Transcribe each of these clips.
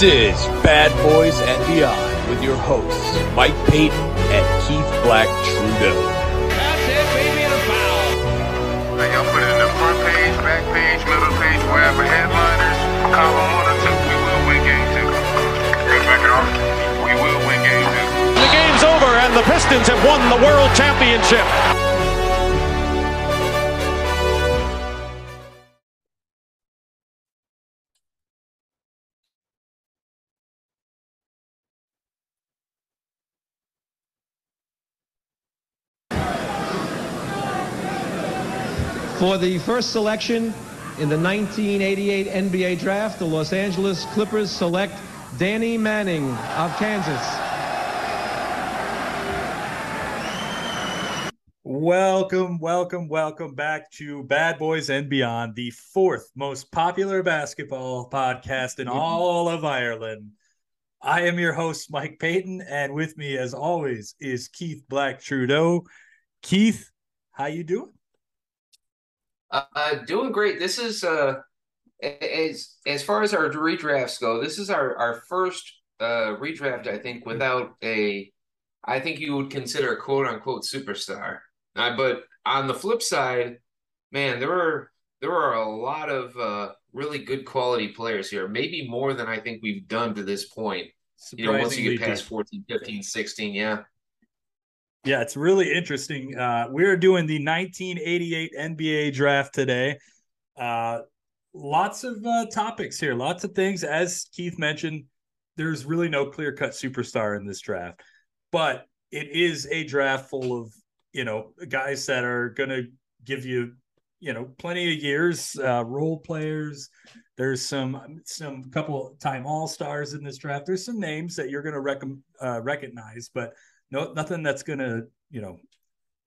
This is Bad Boys and Beyond with your hosts, Mike Payton and Keith Black Trudeau. That's it, baby, and a foul. Hey, y'all put it in the front page, back page, middle page, wherever headliners, column one or two, we will win game two. Let's back it off. We will win game two. The game's over, and the Pistons have won the World Championship. For the first selection in the 1988 NBA Draft, the Los Angeles Clippers select Danny Manning of Kansas. Welcome, welcome, welcome back to Bad Boys and Beyond, the fourth most popular basketball podcast in all of Ireland. I am your host, Mike Payton, and with me, as always, is Keith Black Trudeau. Keith, how you doing? Uh, doing great. This is uh, as as far as our redrafts go. This is our our first uh, redraft, I think, without a. I think you would consider a quote unquote superstar. Uh, but on the flip side, man, there are there are a lot of uh, really good quality players here. Maybe more than I think we've done to this point. You know, once you get past 14, 15, 16, yeah. Yeah, it's really interesting. Uh, we're doing the 1988 NBA draft today. Uh, lots of uh, topics here, lots of things. As Keith mentioned, there's really no clear cut superstar in this draft, but it is a draft full of you know guys that are going to give you you know plenty of years, uh, role players. There's some some couple time all stars in this draft. There's some names that you're going to rec- uh, recognize, but no nothing that's gonna you know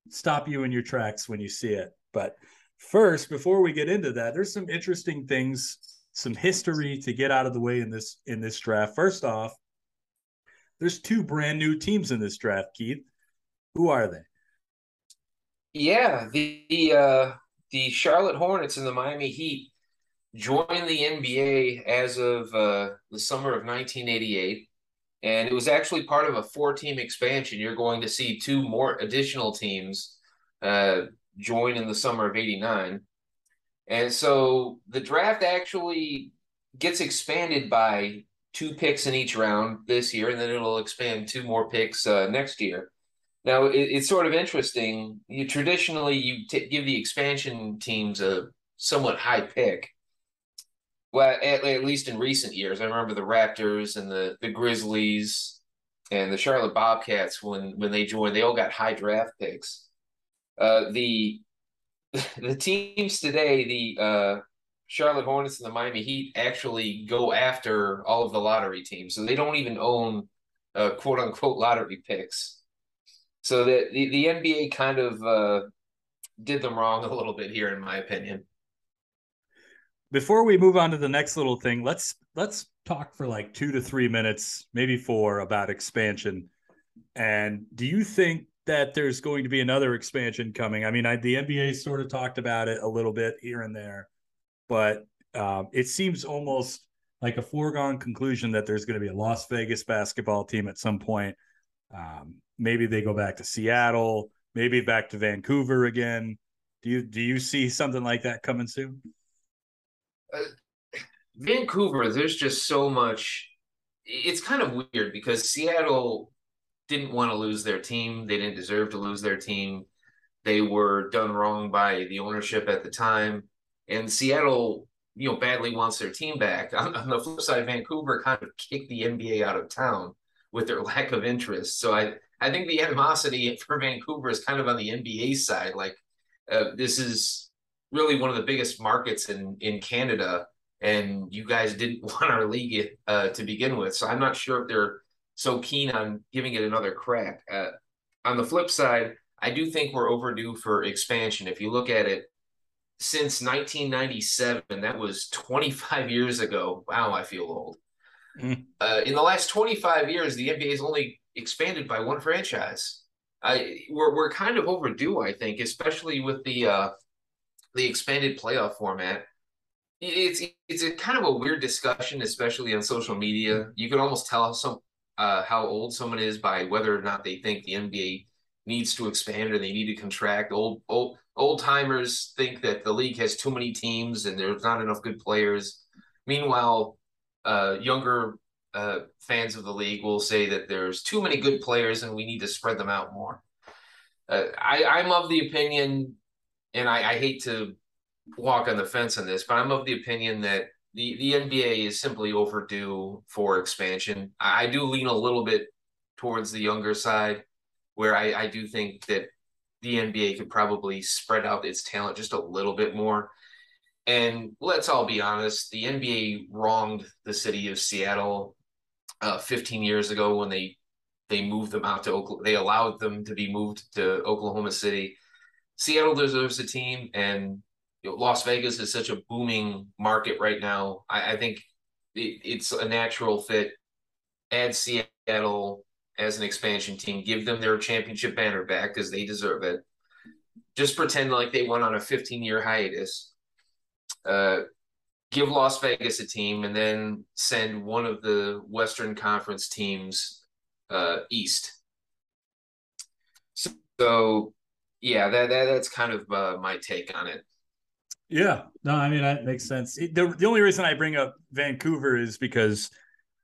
stop you in your tracks when you see it. But first before we get into that there's some interesting things some history to get out of the way in this in this draft. First off there's two brand new teams in this draft keith. Who are they? Yeah the, the uh the charlotte hornets and the miami heat joined the nba as of uh the summer of 1988 and it was actually part of a four-team expansion. You're going to see two more additional teams uh, join in the summer of '89, and so the draft actually gets expanded by two picks in each round this year, and then it'll expand two more picks uh, next year. Now it, it's sort of interesting. You traditionally you t- give the expansion teams a somewhat high pick, well, at, at, least in recent years, I remember the Raptors and the the Grizzlies and the Charlotte Bobcats when when they joined, they all got high draft picks. Uh, the the teams today, the uh, Charlotte Hornets and the Miami Heat, actually go after all of the lottery teams, so they don't even own uh, quote unquote lottery picks. So the the, the NBA kind of uh, did them wrong a little bit here, in my opinion before we move on to the next little thing, let's let's talk for like two to three minutes, maybe four, about expansion. And do you think that there's going to be another expansion coming? I mean, I, the NBA sort of talked about it a little bit here and there, but um, it seems almost like a foregone conclusion that there's going to be a Las Vegas basketball team at some point. Um, maybe they go back to Seattle, maybe back to Vancouver again. Do you do you see something like that coming soon? Uh, Vancouver, there's just so much. It's kind of weird because Seattle didn't want to lose their team. They didn't deserve to lose their team. They were done wrong by the ownership at the time. And Seattle, you know, badly wants their team back. On, on the flip side, Vancouver kind of kicked the NBA out of town with their lack of interest. So I, I think the animosity for Vancouver is kind of on the NBA side. Like, uh, this is really one of the biggest markets in in Canada, and you guys didn't want our league uh, to begin with. So I'm not sure if they're so keen on giving it another crack. Uh, on the flip side, I do think we're overdue for expansion. If you look at it, since 1997, that was 25 years ago. Wow, I feel old. Mm. Uh, in the last 25 years, the NBA has only expanded by one franchise. I, we're we're kind of overdue, I think, especially with the uh, the expanded playoff format. it's it's a kind of a weird discussion, especially on social media. You can almost tell some uh, how old someone is by whether or not they think the NBA needs to expand or they need to contract. Old old old timers think that the league has too many teams and there's not enough good players. Meanwhile, uh, younger uh, fans of the league will say that there's too many good players and we need to spread them out more. Uh, I, I'm of the opinion, and I, I hate to walk on the fence on this, but I'm of the opinion that the, the NBA is simply overdue for expansion. I, I do lean a little bit towards the younger side, where I, I do think that the NBA could probably spread out its talent just a little bit more. And let's all be honest, the NBA wronged the city of Seattle uh, 15 years ago when they they moved them out to Oklahoma. They allowed them to be moved to Oklahoma City. Seattle deserves a team, and you know, Las Vegas is such a booming market right now. I, I think it, it's a natural fit. Add Seattle as an expansion team, give them their championship banner back because they deserve it. Just pretend like they went on a 15 year hiatus. Uh, give Las Vegas a team, and then send one of the Western Conference teams uh, east. So, so yeah, that, that that's kind of uh, my take on it. Yeah, no, I mean that makes sense. The, the only reason I bring up Vancouver is because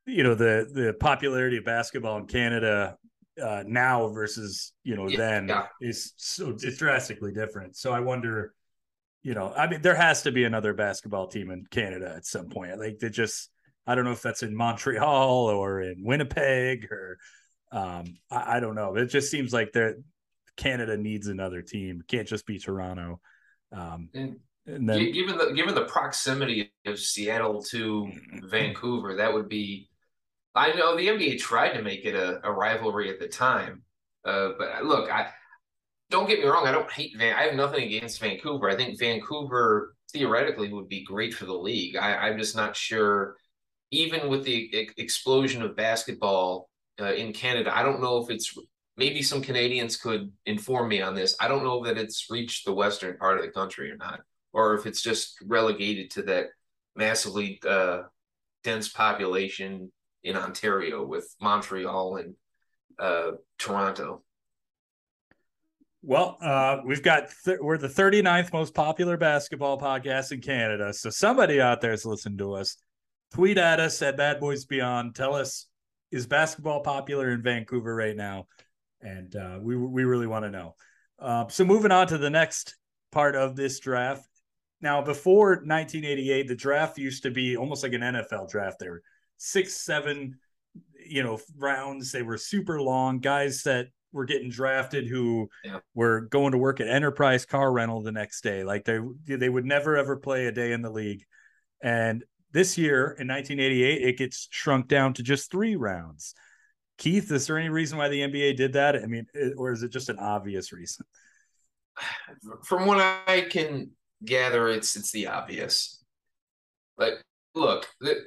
you know the the popularity of basketball in Canada uh, now versus you know yeah, then yeah. is so it's drastically different. So I wonder, you know, I mean, there has to be another basketball team in Canada at some point. Like they just, I don't know if that's in Montreal or in Winnipeg or um, I, I don't know. It just seems like there Canada needs another team. It can't just be Toronto. Um, and and then, given the given the proximity of Seattle to Vancouver, that would be. I know the NBA tried to make it a, a rivalry at the time, uh, but look, I don't get me wrong. I don't hate Van. I have nothing against Vancouver. I think Vancouver theoretically would be great for the league. I, am just not sure. Even with the explosion of basketball uh, in Canada, I don't know if it's maybe some Canadians could inform me on this. I don't know that it's reached the western part of the country or not or if it's just relegated to that massively uh, dense population in Ontario with Montreal and uh, Toronto. Well, uh, we've got th- we're the 39th most popular basketball podcast in Canada. So somebody out there is listening to us. Tweet at us at Bad Boys Beyond. Tell us is basketball popular in Vancouver right now, and uh, we we really want to know. Uh, so moving on to the next part of this draft, now, before 1988, the draft used to be almost like an NFL draft. There were six, seven, you know, rounds. They were super long. Guys that were getting drafted who yeah. were going to work at Enterprise Car Rental the next day. Like they they would never ever play a day in the league. And this year in 1988, it gets shrunk down to just three rounds. Keith, is there any reason why the NBA did that? I mean, or is it just an obvious reason? From what I can gather it's it's the obvious. But look, the,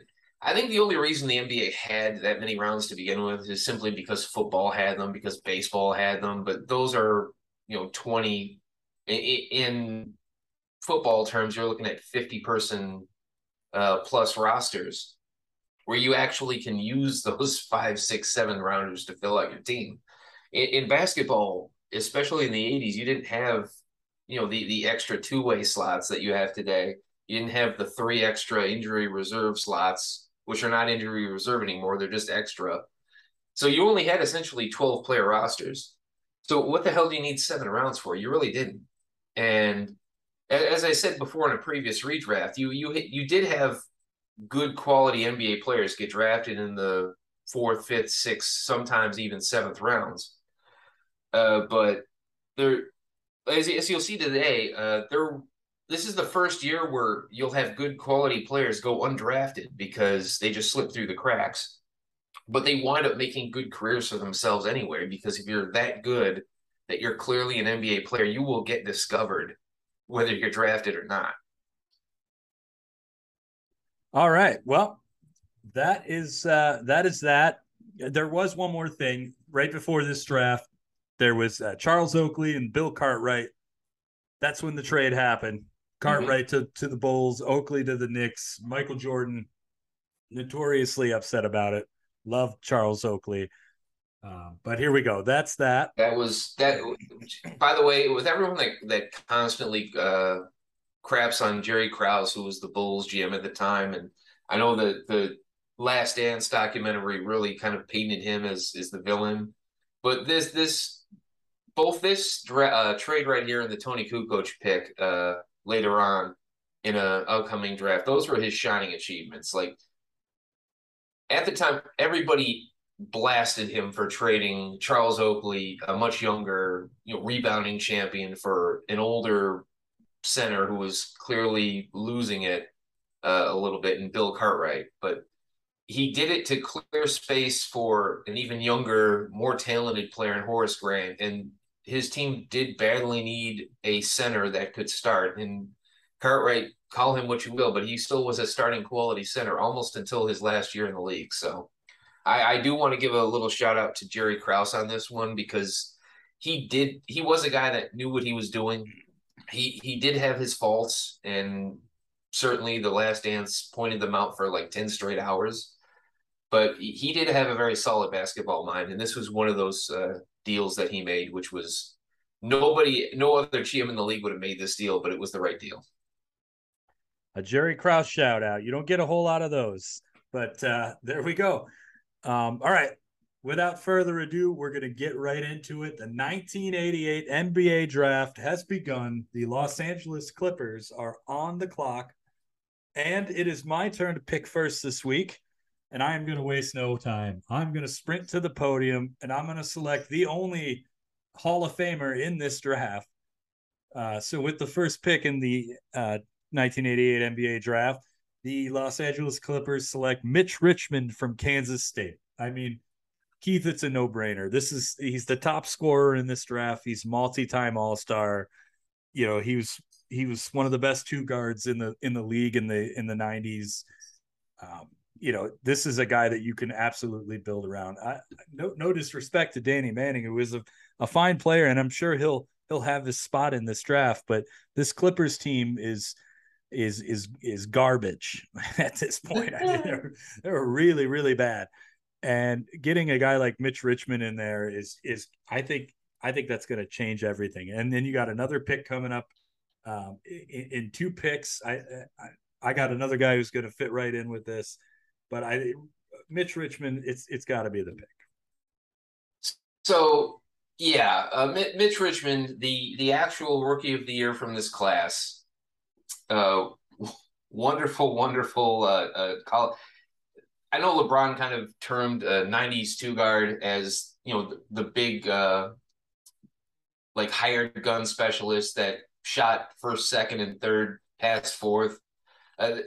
I think the only reason the NBA had that many rounds to begin with is simply because football had them, because baseball had them. But those are, you know, 20 in, football terms, you're looking at 50 person uh, plus rosters where you actually can use those five, six, seven rounders to fill out your team. In, in basketball, especially in the 80s, you didn't have you know the the extra two way slots that you have today. You didn't have the three extra injury reserve slots, which are not injury reserve anymore. They're just extra. So you only had essentially 12 player rosters. So what the hell do you need seven rounds for? You really didn't. And as I said before in a previous redraft, you you you did have good quality NBA players get drafted in the fourth, fifth, sixth, sometimes even seventh rounds. Uh, but there as, as you'll see today, uh, there this is the first year where you'll have good quality players go undrafted because they just slip through the cracks. But they wind up making good careers for themselves anyway, because if you're that good that you're clearly an NBA player, you will get discovered whether you're drafted or not. All right. Well, that is uh that is that. There was one more thing right before this draft. There was uh, Charles Oakley and Bill Cartwright. That's when the trade happened. Cartwright mm-hmm. to, to the Bulls, Oakley to the Knicks, Michael Jordan, notoriously upset about it. Loved Charles Oakley. Uh, but here we go. That's that. That was that. By the way, with everyone that that constantly uh, craps on Jerry Krause, who was the Bulls GM at the time, and I know that the Last Dance documentary really kind of painted him as as the villain. But this this both this uh, trade right here and the Toni Kukoc pick uh, later on in a upcoming draft, those were his shining achievements. Like at the time, everybody blasted him for trading Charles Oakley, a much younger, you know, rebounding champion, for an older center who was clearly losing it uh, a little bit, and Bill Cartwright. But he did it to clear space for an even younger, more talented player in Horace Grant, and his team did badly need a center that could start. And Cartwright, call him what you will, but he still was a starting quality center almost until his last year in the league. So I, I do want to give a little shout out to Jerry Krause on this one because he did he was a guy that knew what he was doing. He he did have his faults and certainly the last dance pointed them out for like 10 straight hours. But he did have a very solid basketball mind, and this was one of those uh, deals that he made, which was nobody, no other GM in the league would have made this deal, but it was the right deal. A Jerry Krause shout out. You don't get a whole lot of those, but uh, there we go. Um, all right. Without further ado, we're going to get right into it. The 1988 NBA draft has begun. The Los Angeles Clippers are on the clock, and it is my turn to pick first this week. And I am going to waste no time. I'm going to sprint to the podium, and I'm going to select the only Hall of Famer in this draft. Uh, so, with the first pick in the uh, 1988 NBA draft, the Los Angeles Clippers select Mitch Richmond from Kansas State. I mean, Keith, it's a no-brainer. This is he's the top scorer in this draft. He's multi-time All-Star. You know, he was he was one of the best two guards in the in the league in the in the 90s. Um, you know, this is a guy that you can absolutely build around. I, no no disrespect to Danny Manning, who is a, a fine player, and I'm sure he'll he'll have his spot in this draft. But this Clippers team is is is is garbage at this point. I mean, they're, they're really really bad, and getting a guy like Mitch Richmond in there is is I think I think that's going to change everything. And then you got another pick coming up um, in, in, two picks. I, I I got another guy who's going to fit right in with this, but I Mitch Richmond, it's it's got to be the pick. So yeah, uh, Mitch Richmond, the the actual rookie of the year from this class uh, wonderful, wonderful uh, uh, call. I know LeBron kind of termed a '90s two guard as you know the, the big uh, like hired gun specialist that shot first, second, and third, passed fourth. Uh,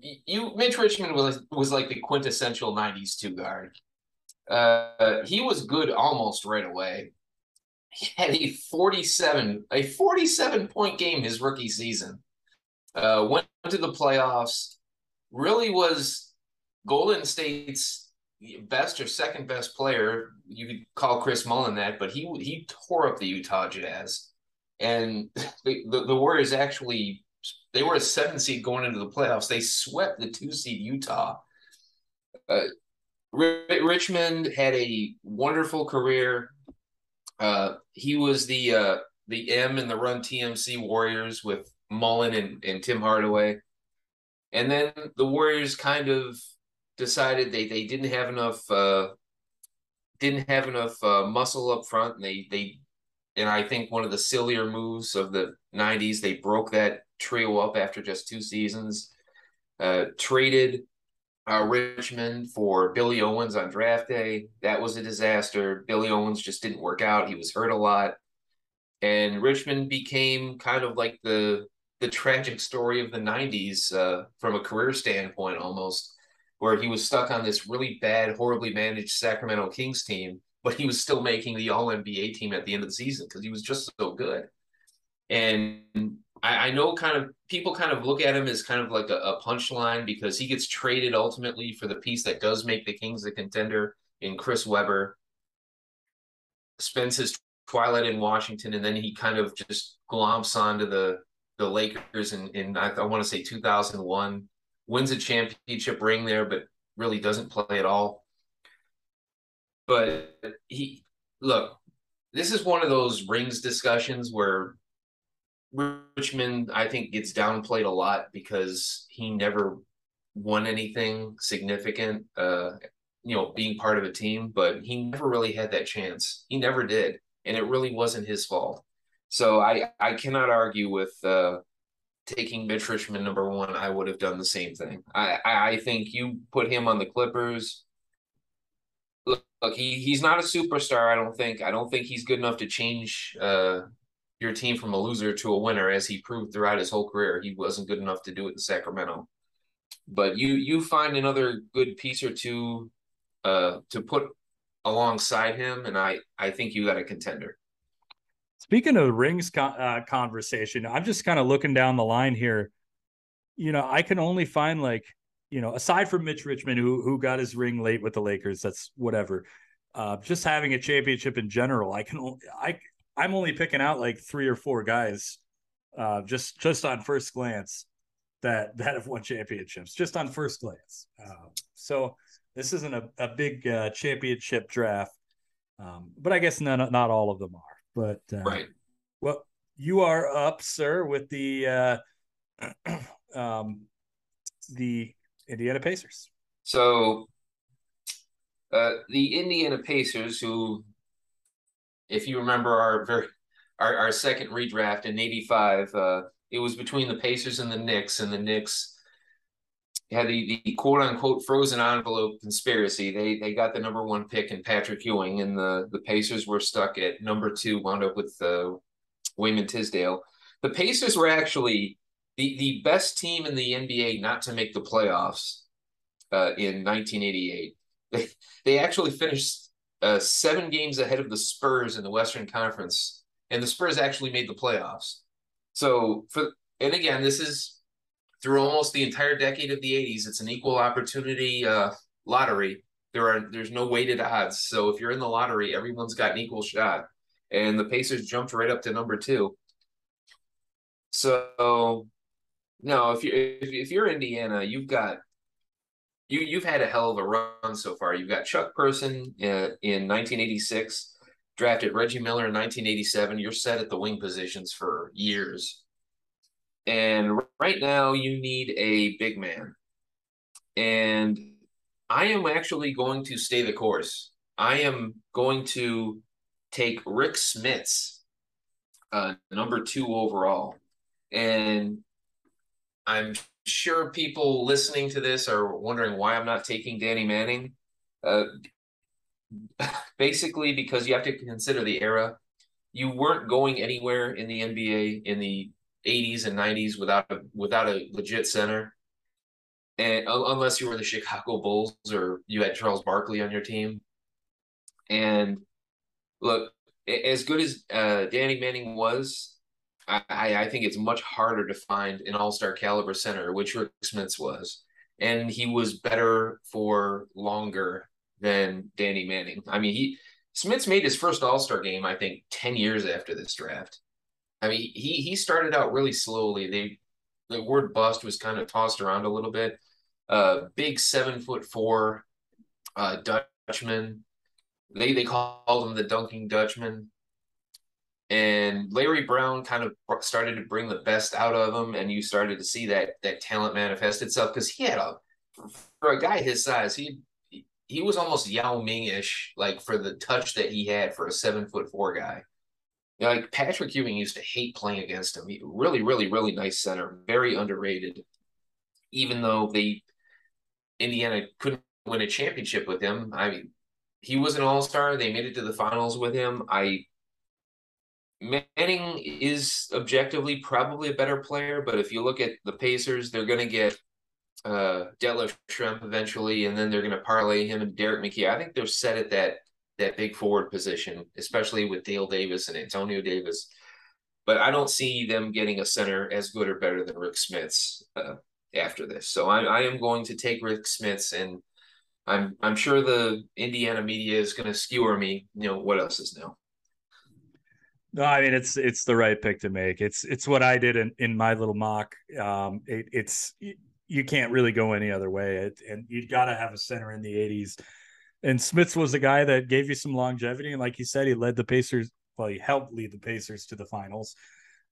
you Mitch Richmond was was like the quintessential '90s two guard. Uh, he was good almost right away. He had a 47 a 47 point game his rookie season uh, went to the playoffs, really was Golden State's best or second best player. You could call Chris Mullin that, but he he tore up the Utah Jazz, and the, the, the Warriors actually they were a seven seed going into the playoffs. They swept the two seed Utah. Uh, Richmond had a wonderful career. Uh, he was the uh, the M in the Run TMC Warriors with Mullin and, and Tim Hardaway. And then the Warriors kind of decided they, they didn't have enough uh, didn't have enough uh, muscle up front. And they they and I think one of the sillier moves of the '90s they broke that trio up after just two seasons. Uh, traded uh, Richmond for Billy Owens on draft day. That was a disaster. Billy Owens just didn't work out. He was hurt a lot, and Richmond became kind of like the the tragic story of the 90s uh, from a career standpoint almost where he was stuck on this really bad horribly managed sacramento kings team but he was still making the all nba team at the end of the season because he was just so good. And I, I, know kind of people kind of look at him as kind of like a, a punchline because he gets traded ultimately for the piece that does make the kings a contender in chris webber spends his twilight in washington and then he kind of just glomps onto the the Lakers in, in I, I want to say 2001, wins a championship ring there, but really doesn't play at all. But he, look, this is one of those rings discussions where Richmond, I think, gets downplayed a lot because he never won anything significant, uh, you know, being part of a team, but he never really had that chance. He never did. And it really wasn't his fault. So I, I cannot argue with uh, taking Mitch Richmond number one. I would have done the same thing. I, I think you put him on the Clippers. Look, look he, he's not a superstar, I don't think. I don't think he's good enough to change uh, your team from a loser to a winner, as he proved throughout his whole career. He wasn't good enough to do it in Sacramento. But you you find another good piece or two uh, to put alongside him, and I I think you got a contender. Speaking of the rings con- uh, conversation, I'm just kind of looking down the line here. You know, I can only find like, you know, aside from Mitch Richmond, who who got his ring late with the Lakers, that's whatever. Uh, just having a championship in general, I can only, I I'm only picking out like three or four guys, uh, just just on first glance, that that have won championships, just on first glance. Uh, so this isn't a, a big uh, championship draft, um, but I guess none not all of them are. But uh, right. Well, you are up, sir, with the uh, um, the Indiana Pacers. So uh, the Indiana Pacers, who, if you remember our very our, our second redraft in '85, uh, it was between the Pacers and the Knicks, and the Knicks had the, the quote unquote frozen envelope conspiracy. They they got the number one pick in Patrick Ewing, and the the Pacers were stuck at number two, wound up with uh, Wayman Tisdale. The Pacers were actually the the best team in the NBA not to make the playoffs uh, in 1988. They they actually finished uh, seven games ahead of the Spurs in the Western Conference, and the Spurs actually made the playoffs. So for and again, this is through almost the entire decade of the 80s. It's an equal opportunity uh, lottery. There are there's no weighted odds. So if you're in the lottery, everyone's got an equal shot. And the Pacers jumped right up to number two. So no, if you if, if you're Indiana, you've got you you've had a hell of a run so far. You've got Chuck Person uh, in 1986, drafted Reggie Miller in 1987. You're set at the wing positions for years. And right now, you need a big man. And I am actually going to stay the course. I am going to take Rick Smits, uh, number two overall. And I'm sure people listening to this are wondering why I'm not taking Danny Manning. Uh, basically, because you have to consider the era. You weren't going anywhere in the NBA in the 80s and 90s without a without a legit center, and unless you were the Chicago Bulls or you had Charles Barkley on your team. And look, as good as uh, Danny Manning was, I, I think it's much harder to find an All Star caliber center, which Rick Smits was, and he was better for longer than Danny Manning. I mean, he Smits made his first All Star game, I think, ten years after this draft. I mean, he he started out really slowly. They the word bust was kind of tossed around a little bit. Uh, big seven foot four uh, Dutchman. They they called him the dunking Dutchman. And Larry Brown kind of started to bring the best out of him, and you started to see that that talent manifest itself because he had a for a guy his size, he he was almost Yao Ming ish, like for the touch that he had for a seven foot four guy. You know, like Patrick Ewing used to hate playing against him. He, really, really, really nice center, very underrated. Even though they Indiana couldn't win a championship with him, I mean, he was an all star. They made it to the finals with him. I Manning is objectively probably a better player, but if you look at the Pacers, they're going to get uh, Detlef Schrempf eventually, and then they're going to parlay him and Derrick McKey. I think they're set at that that big forward position, especially with Dale Davis and Antonio Davis. But I don't see them getting a center as good or better than Rick Smits uh, after this. So I, I am going to take Rick Smits, and I'm I'm sure the Indiana media is going to skewer me. You know what else is new? No, I mean it's it's the right pick to make. It's it's what I did in, in my little mock. Um, it, it's you can't really go any other way. It, and you have got to have a center in the '80s. And Smits was the guy that gave you some longevity, and like you said, he led the Pacers. Well, he helped lead the Pacers to the finals.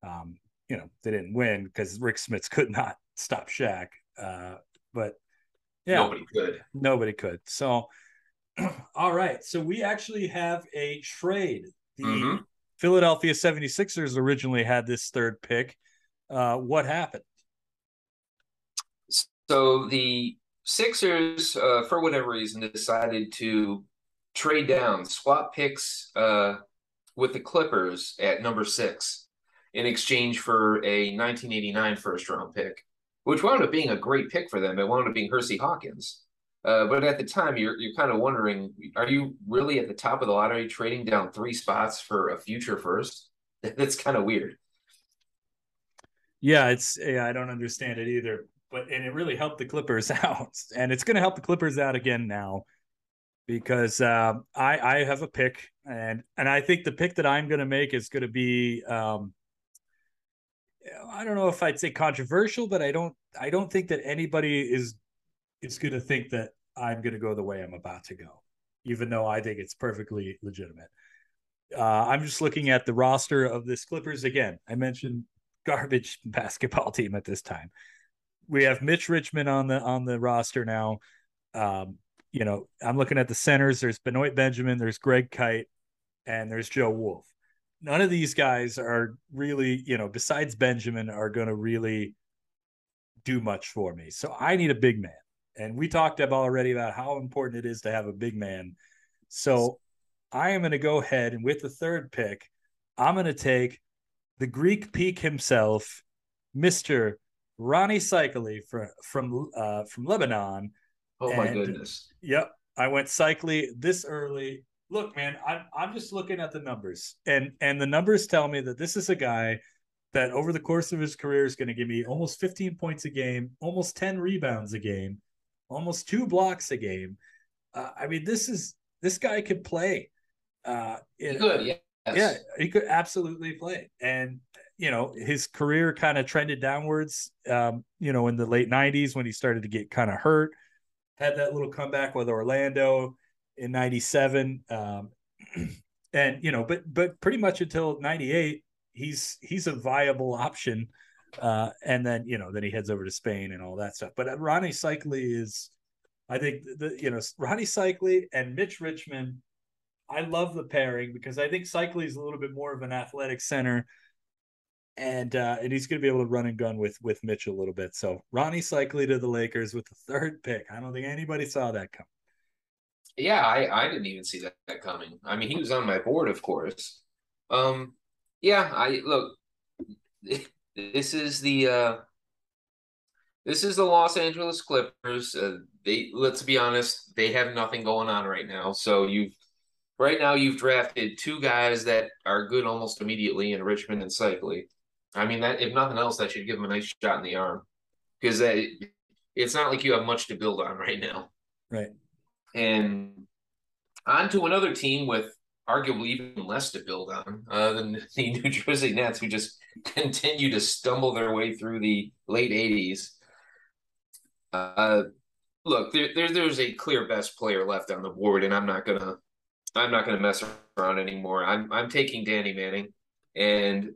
Um, you know, they didn't win because Rick Smits could not stop Shaq. Uh, but yeah, nobody could. Nobody could. So, all right. So we actually have a trade. The mm-hmm. Philadelphia 76ers originally had this third pick. Uh, what happened? So the Sixers, uh, for whatever reason, decided to trade down, swap picks uh, with the Clippers at number six in exchange for a 1989 first round pick, which wound up being a great pick for them. It wound up being Hersey Hawkins. Uh, but at the time, you're you're kind of wondering: Are you really at the top of the lottery, trading down three spots for a future first? That's kind of weird. Yeah, it's yeah, I don't understand it either. But and it really helped the Clippers out, and it's going to help the Clippers out again now because uh, I I have a pick, and and I think the pick that I'm going to make is going to be um, I don't know if I'd say controversial, but I don't I don't think that anybody is is going to think that I'm going to go the way I'm about to go, even though I think it's perfectly legitimate. Uh, I'm just looking at the roster of this Clippers again. I mentioned garbage basketball team at this time. We have Mitch Richmond on the on the roster now. Um, you know, I'm looking at the centers. There's Benoit Benjamin, there's Greg Kite, and there's Joe Wolf. None of these guys are really, you know, besides Benjamin, are going to really do much for me. So I need a big man. And we talked about already about how important it is to have a big man. So I am going to go ahead and with the third pick, I'm going to take the Greek peak himself, Mister Rony Seikaly from from uh, from Lebanon. Oh my and, goodness! Yep, I went Seikaly this early. Look, man, I'm I'm just looking at the numbers, and and the numbers tell me that this is a guy that over the course of his career is going to give me almost 15 points a game, almost 10 rebounds a game, almost two blocks a game. Uh, I mean, this is this guy could play. Uh, he could. Yeah, he could absolutely play. And you know, his career kind of trended downwards. Um, you know, in the late '90s when he started to get kind of hurt, had that little comeback with Orlando in '97. Um, and you know, but but pretty much until '98, he's he's a viable option uh, and then you know, then he heads over to Spain and all that stuff. But Rony Seikaly is, I think the you know Rony Seikaly and Mitch Richmond. I love the pairing because I think Seikaly is a little bit more of an athletic center, and uh, and he's going to be able to run and gun with with Mitch a little bit. So Rony Seikaly to the Lakers with the third pick. I don't think anybody saw that come. Yeah, I, I didn't even see that, that coming. I mean, he was on my board, of course. Um, yeah, I look. This is the uh, this is the Los Angeles Clippers. Uh, they let's be honest, they have nothing going on right now. So you've right now you've drafted two guys that are good almost immediately in Richmond and Seikaly. I mean that if nothing else, that should give them a nice shot in the arm because it's not like you have much to build on right now. Right. And on to another team with arguably even less to build on uh, than the New Jersey Nets, who just continue to stumble their way through the late 80s. Uh, look, there, there, there's a clear best player left on the board, and I'm not gonna I'm not gonna mess around anymore. I'm I'm taking Danny Manning, and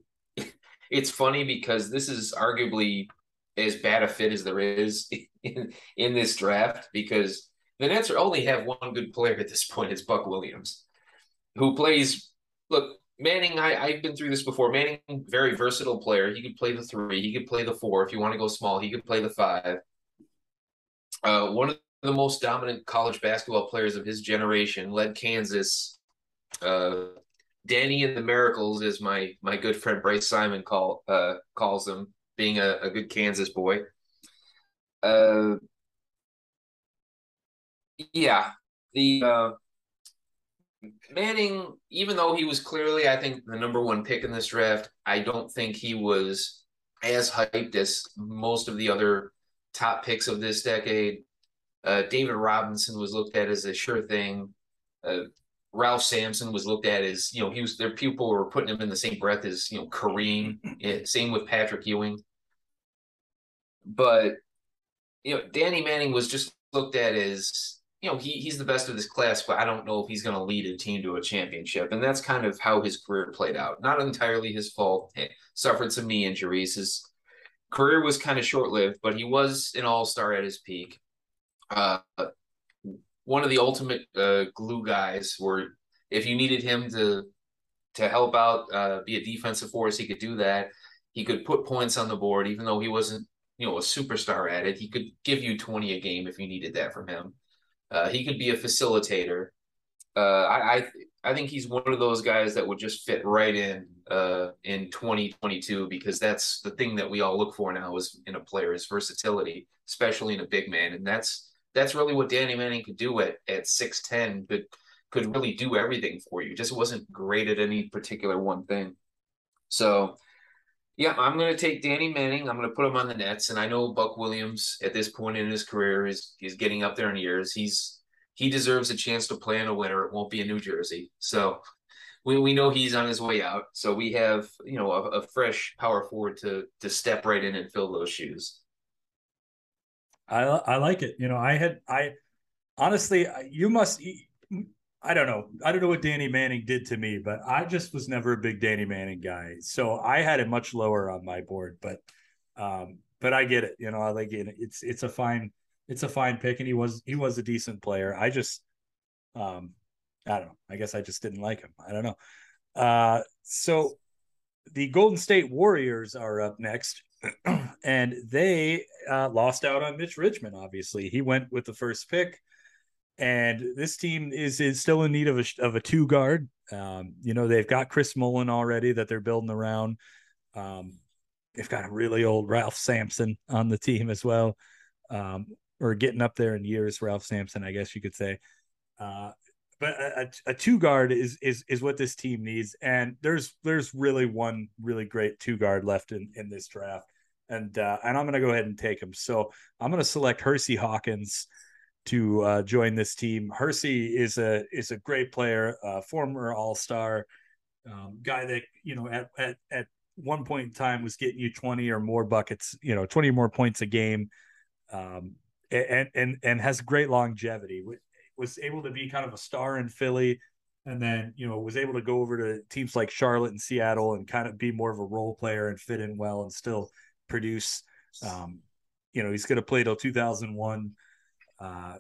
it's funny because this is arguably as bad a fit as there is in, in this draft because the Nets only have one good player at this point. It's Buck Williams who plays. Look, Manning, I, I've been through this before. Manning, very versatile player. He could play the three. He could play the four. If you want to go small, he could play the five. Uh, one of the most dominant college basketball players of his generation led Kansas. Uh, Danny and the Miracles, is my my good friend Bryce Simon call uh, calls them, being a, a good Kansas boy. Uh, yeah, the uh, Manning, even though he was clearly, I think, the number one pick in this draft, I don't think he was as hyped as most of the other top picks of this decade. Uh, David Robinson was looked at as a sure thing. Uh, Ralph Sampson was looked at as, you know, he was their people were putting him in the same breath as, you know, Kareem. same with Patrick Ewing. But, you know, Danny Manning was just looked at as, you know, he, he's the best of this class, but I don't know if he's going to lead a team to a championship. And that's kind of how his career played out. Not entirely his fault. He suffered some knee injuries. His career was kind of short lived, but he was an all star at his peak. Uh, one of the ultimate uh, glue guys where if you needed him to to help out uh, be a defensive force he could do that. He could put points on the board even though he wasn't you know a superstar at it. He could give you 20 a game if you needed that from him. Uh, he could be a facilitator. Uh, I, I I think he's one of those guys that would just fit right in uh, in 2022 because that's the thing that we all look for now is in a player is versatility, especially in a big man, and that's that's really what Danny Manning could do at at six ten, but could really do everything for you. Just wasn't great at any particular one thing. So, yeah, I'm going to take Danny Manning. I'm going to put him on the Nets, and I know Buck Williams at this point in his career is is getting up there in years. He's he deserves a chance to play in a winner. It won't be in New Jersey, so we, we know he's on his way out. So we have you know a, a fresh power forward to to step right in and fill those shoes. I I like it. You know, I had I honestly you must I don't know. I don't know what Danny Manning did to me, but I just was never a big Danny Manning guy. So I had it much lower on my board, but um but I get it. You know, I like it. It's it's a fine it's a fine pick and he was he was a decent player. I just um I don't know. I guess I just didn't like him. I don't know. Uh so the Golden State Warriors are up next. and they uh, lost out on Mitch Richmond. Obviously, he went with the first pick, and this team is is still in need of a of a two guard. Um, you know, they've got Chris Mullin already that they're building around. Um, they've got a really old Ralph Sampson on the team as well, um, or getting up there in years. Ralph Sampson, I guess you could say. Uh, but a, a, two guard is is is what this team needs, and there's there's really one really great two guard left in in this draft and uh, and I'm going to go ahead and take him. So I'm going to select Hersey Hawkins to uh, join this team. Hersey is a is a great player, uh, former All Star um, guy that you know at, at at one point in time was getting you 20 or more buckets, you know, 20 more points a game, um, and and and has great longevity. Was able to be kind of a star in Philly, and then you know was able to go over to teams like Charlotte and Seattle and kind of be more of a role player and fit in well and still produce. Um, you know, he's going to play till 2001. Uh,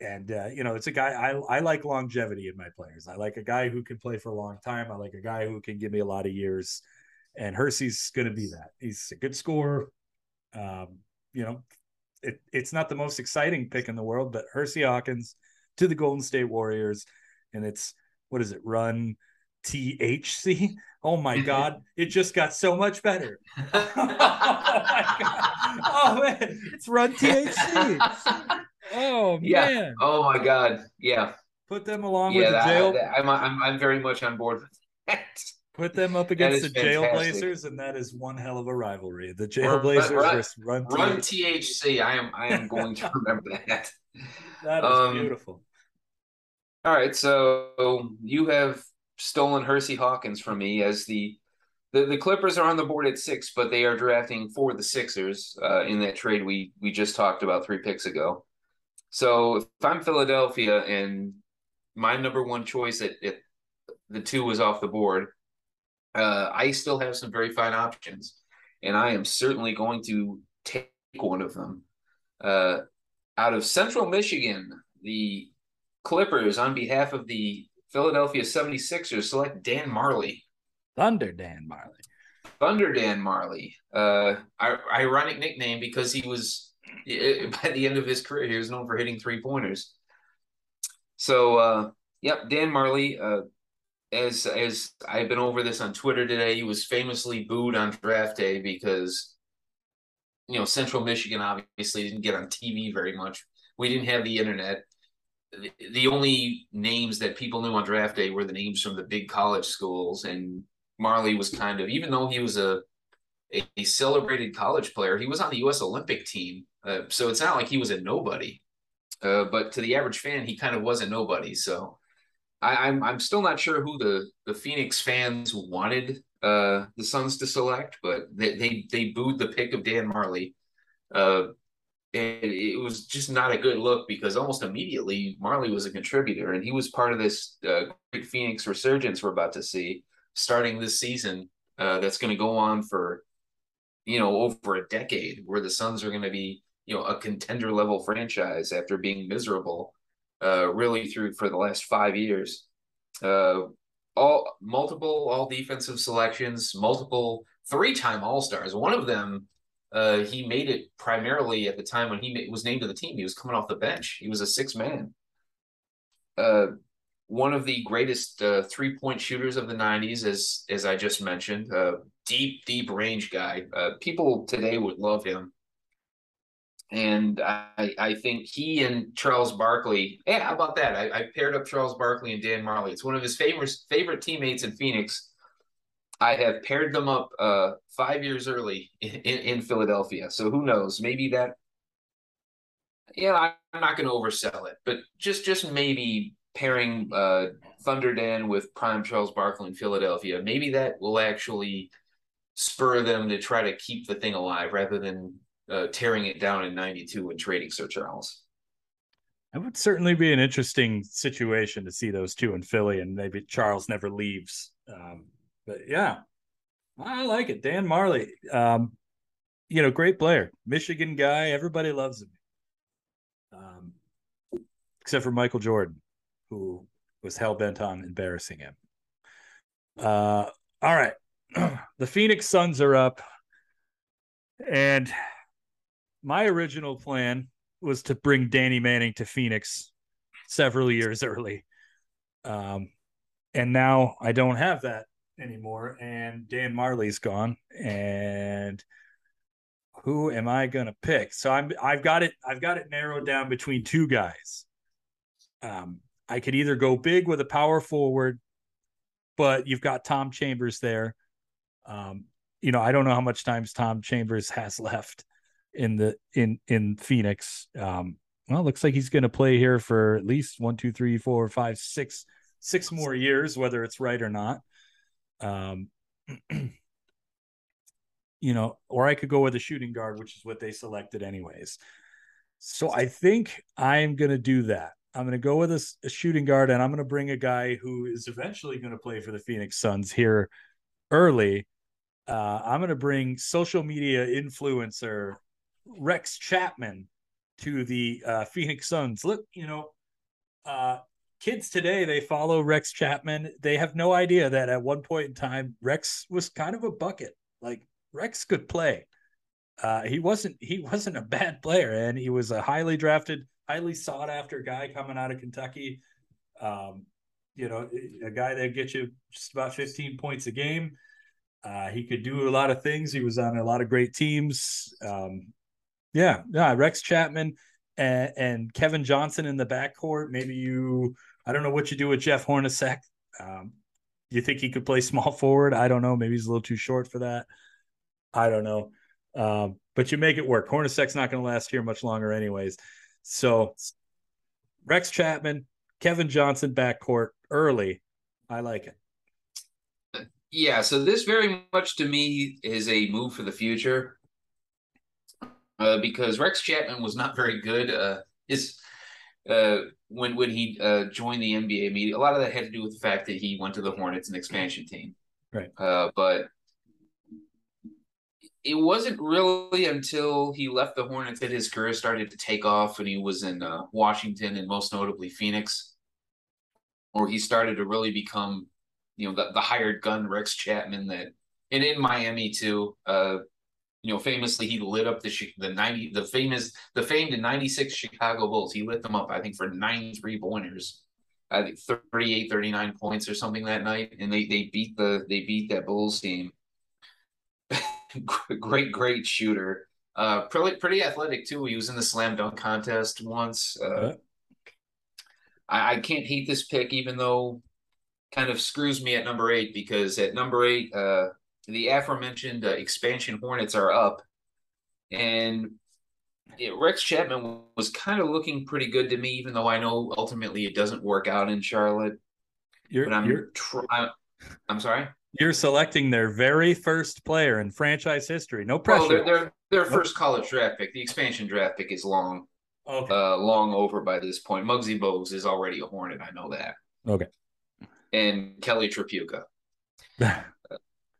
and uh, you know, it's a guy I I like longevity in my players. I like a guy who can play for a long time. I like a guy who can give me a lot of years. And Hersey's going to be that. He's a good scorer. Um, you know, it, it's not the most exciting pick in the world, but Hersey Hawkins to the Golden State Warriors, and it's what is it? Run THC. Oh my God, it just got so much better. oh my God. Oh man, it's run THC. Oh yeah. man. Oh my God. Yeah. Put them along yeah, with the jail. That, I'm, I'm I'm very much on board with that. Put them up against the Jailblazers, and that is one hell of a rivalry. The Jailblazers run, run, run THC. I am I am going to remember that. That is um, beautiful. All right, so you have stolen Hersey Hawkins from me as the the, the Clippers are on the board at six, but they are drafting for the Sixers uh, in that trade we we just talked about three picks ago. So if I'm Philadelphia and my number one choice at, at the two was off the board, uh, I still have some very fine options, and I am certainly going to take one of them. Uh, out of Central Michigan, the Clippers, on behalf of the Philadelphia 76ers select Dan Majerle. Thunder Dan Majerle. Thunder Dan Majerle. Uh, ironic nickname because he was by the end of his career he was known for hitting three pointers. So, uh, yep, Dan Majerle. Uh, as as I've been over this on Twitter today, he was famously booed on draft day because you know Central Michigan obviously didn't get on TV very much. We didn't have the internet the only names that people knew on draft day were the names from the big college schools, and Majerle was kind of even though he was a a, celebrated college player, he was on the U.S. Olympic team, uh, so it's not like he was a nobody. Uh, but to the average fan, he kind of was a nobody. So I, am I'm, I'm still not sure who the the Phoenix fans wanted uh, the Suns to select, but they they, they booed the pick of Dan Majerle. And it was just not a good look because almost immediately Majerle was a contributor and he was part of this uh, great Phoenix resurgence we're about to see starting this season. Uh, that's going to go on for you know over a decade, where the Suns are going to be you know a contender level franchise after being miserable uh, really through for the last five years. Uh, all multiple all defensive selections, multiple three time All Stars. One of them uh, he made it primarily at the time when he was named to the team. He was coming off the bench. He was a six man. Uh, one of the greatest uh, three point shooters of the '90s, as as I just mentioned, deep deep range guy. Uh, people today would love him, and I I think he and Charles Barkley. Yeah, how about that? I, I paired up Charles Barkley and Dan Majerle. It's one of his favorite favorite teammates in Phoenix I have paired them up uh, five years early in, in, Philadelphia. So who knows? Maybe that. Yeah, I'm not going to oversell it, but just just maybe pairing uh, Thunder Dan with Prime Charles Barkley in Philadelphia, maybe that will actually spur them to try to keep the thing alive rather than uh, tearing it down in '92 and trading Sir Charles. That would certainly be an interesting situation to see those two in Philly, and maybe Charles never leaves. Um, but yeah, I like it. Dan Majerle, um, you know, great player, Michigan guy. Everybody loves him, um, except for Michael Jordan, who was hell bent on embarrassing him. Uh, all right, the Phoenix Suns are up, and my original plan was to bring Danny Manning to Phoenix several years early. Um, and now I don't have that anymore, and Dan Majerle's gone. And who am I gonna pick? So I'm I've got it I've got it narrowed down between two guys. Um, I could either go big with a power forward, but you've got Tom Chambers there. Um, you know, I don't know how much times Tom Chambers has left in the in in Phoenix. Um, well, looks like he's going to play here for at least one, two, three, four, five, six, six more years, whether it's right or not. Um, you know, or I could go with a shooting guard, which is what they selected anyways. So I think I'm going to do that. I'm going to go with a, a, shooting guard, and I'm going to bring a guy who is eventually going to play for the Phoenix Suns here early. Uh, I'm going to bring social media influencer Rex Chapman to the uh, Phoenix Suns. Look, you know, uh, kids today they follow Rex Chapman. They have no idea that at one point in time Rex was kind of a bucket. Like Rex could play. Uh, he wasn't he wasn't a bad player, and he was a highly drafted, highly sought after guy coming out of Kentucky. Um, you know, a guy that gets you just about 15 points a game. Uh, he could do a lot of things. He was on a lot of great teams. Um, yeah, yeah. Rex Chapman and, and Kevin Johnson in the backcourt. Maybe you I don't know what you do with Jeff Hornacek. Um, you think he could play small forward? I don't know. Maybe he's a little too short for that. I don't know. Um, but you make it work. Hornacek's not going to last here much longer, anyways. So Rex Chapman, Kevin Johnson backcourt early. I like it. Yeah, so this very much to me is a move for the future uh, because Rex Chapman was not very good. Uh, his uh, when when he uh, joined the NBA media. A lot of that had to do with the fact that he went to the Hornets, an expansion team. Right. Uh, but it wasn't really until he left the Hornets that his career started to take off, and he was in uh, Washington and most notably Phoenix, where he started to really become, you know, the, the hired gun Rex Chapman that, and in Miami too. You know, famously he lit up the the ninety the famous the famed '96 Chicago Bulls. He lit them up, I think, for 93 pointers. I think 38, 39 points or something that night, and they they beat the they beat that Bulls team. great, great shooter. Uh, pretty pretty athletic too. He was in the slam dunk contest once. Uh, I, I can't hate this pick, even though kind of screws me at number eight because at number eight, uh, the aforementioned uh, expansion Hornets are up, and it, Rex Chapman was kind of looking pretty good to me, even though I know ultimately it doesn't work out in Charlotte. You're, but I'm you're, tr- I'm, I'm sorry. you're selecting their very first player in franchise history. No pressure. Well, their their first college draft pick. The expansion draft pick is long, okay. uh, long over by this point. Muggsy Bogues is already a Hornet. I know that. Okay. And Kelly Tripucka.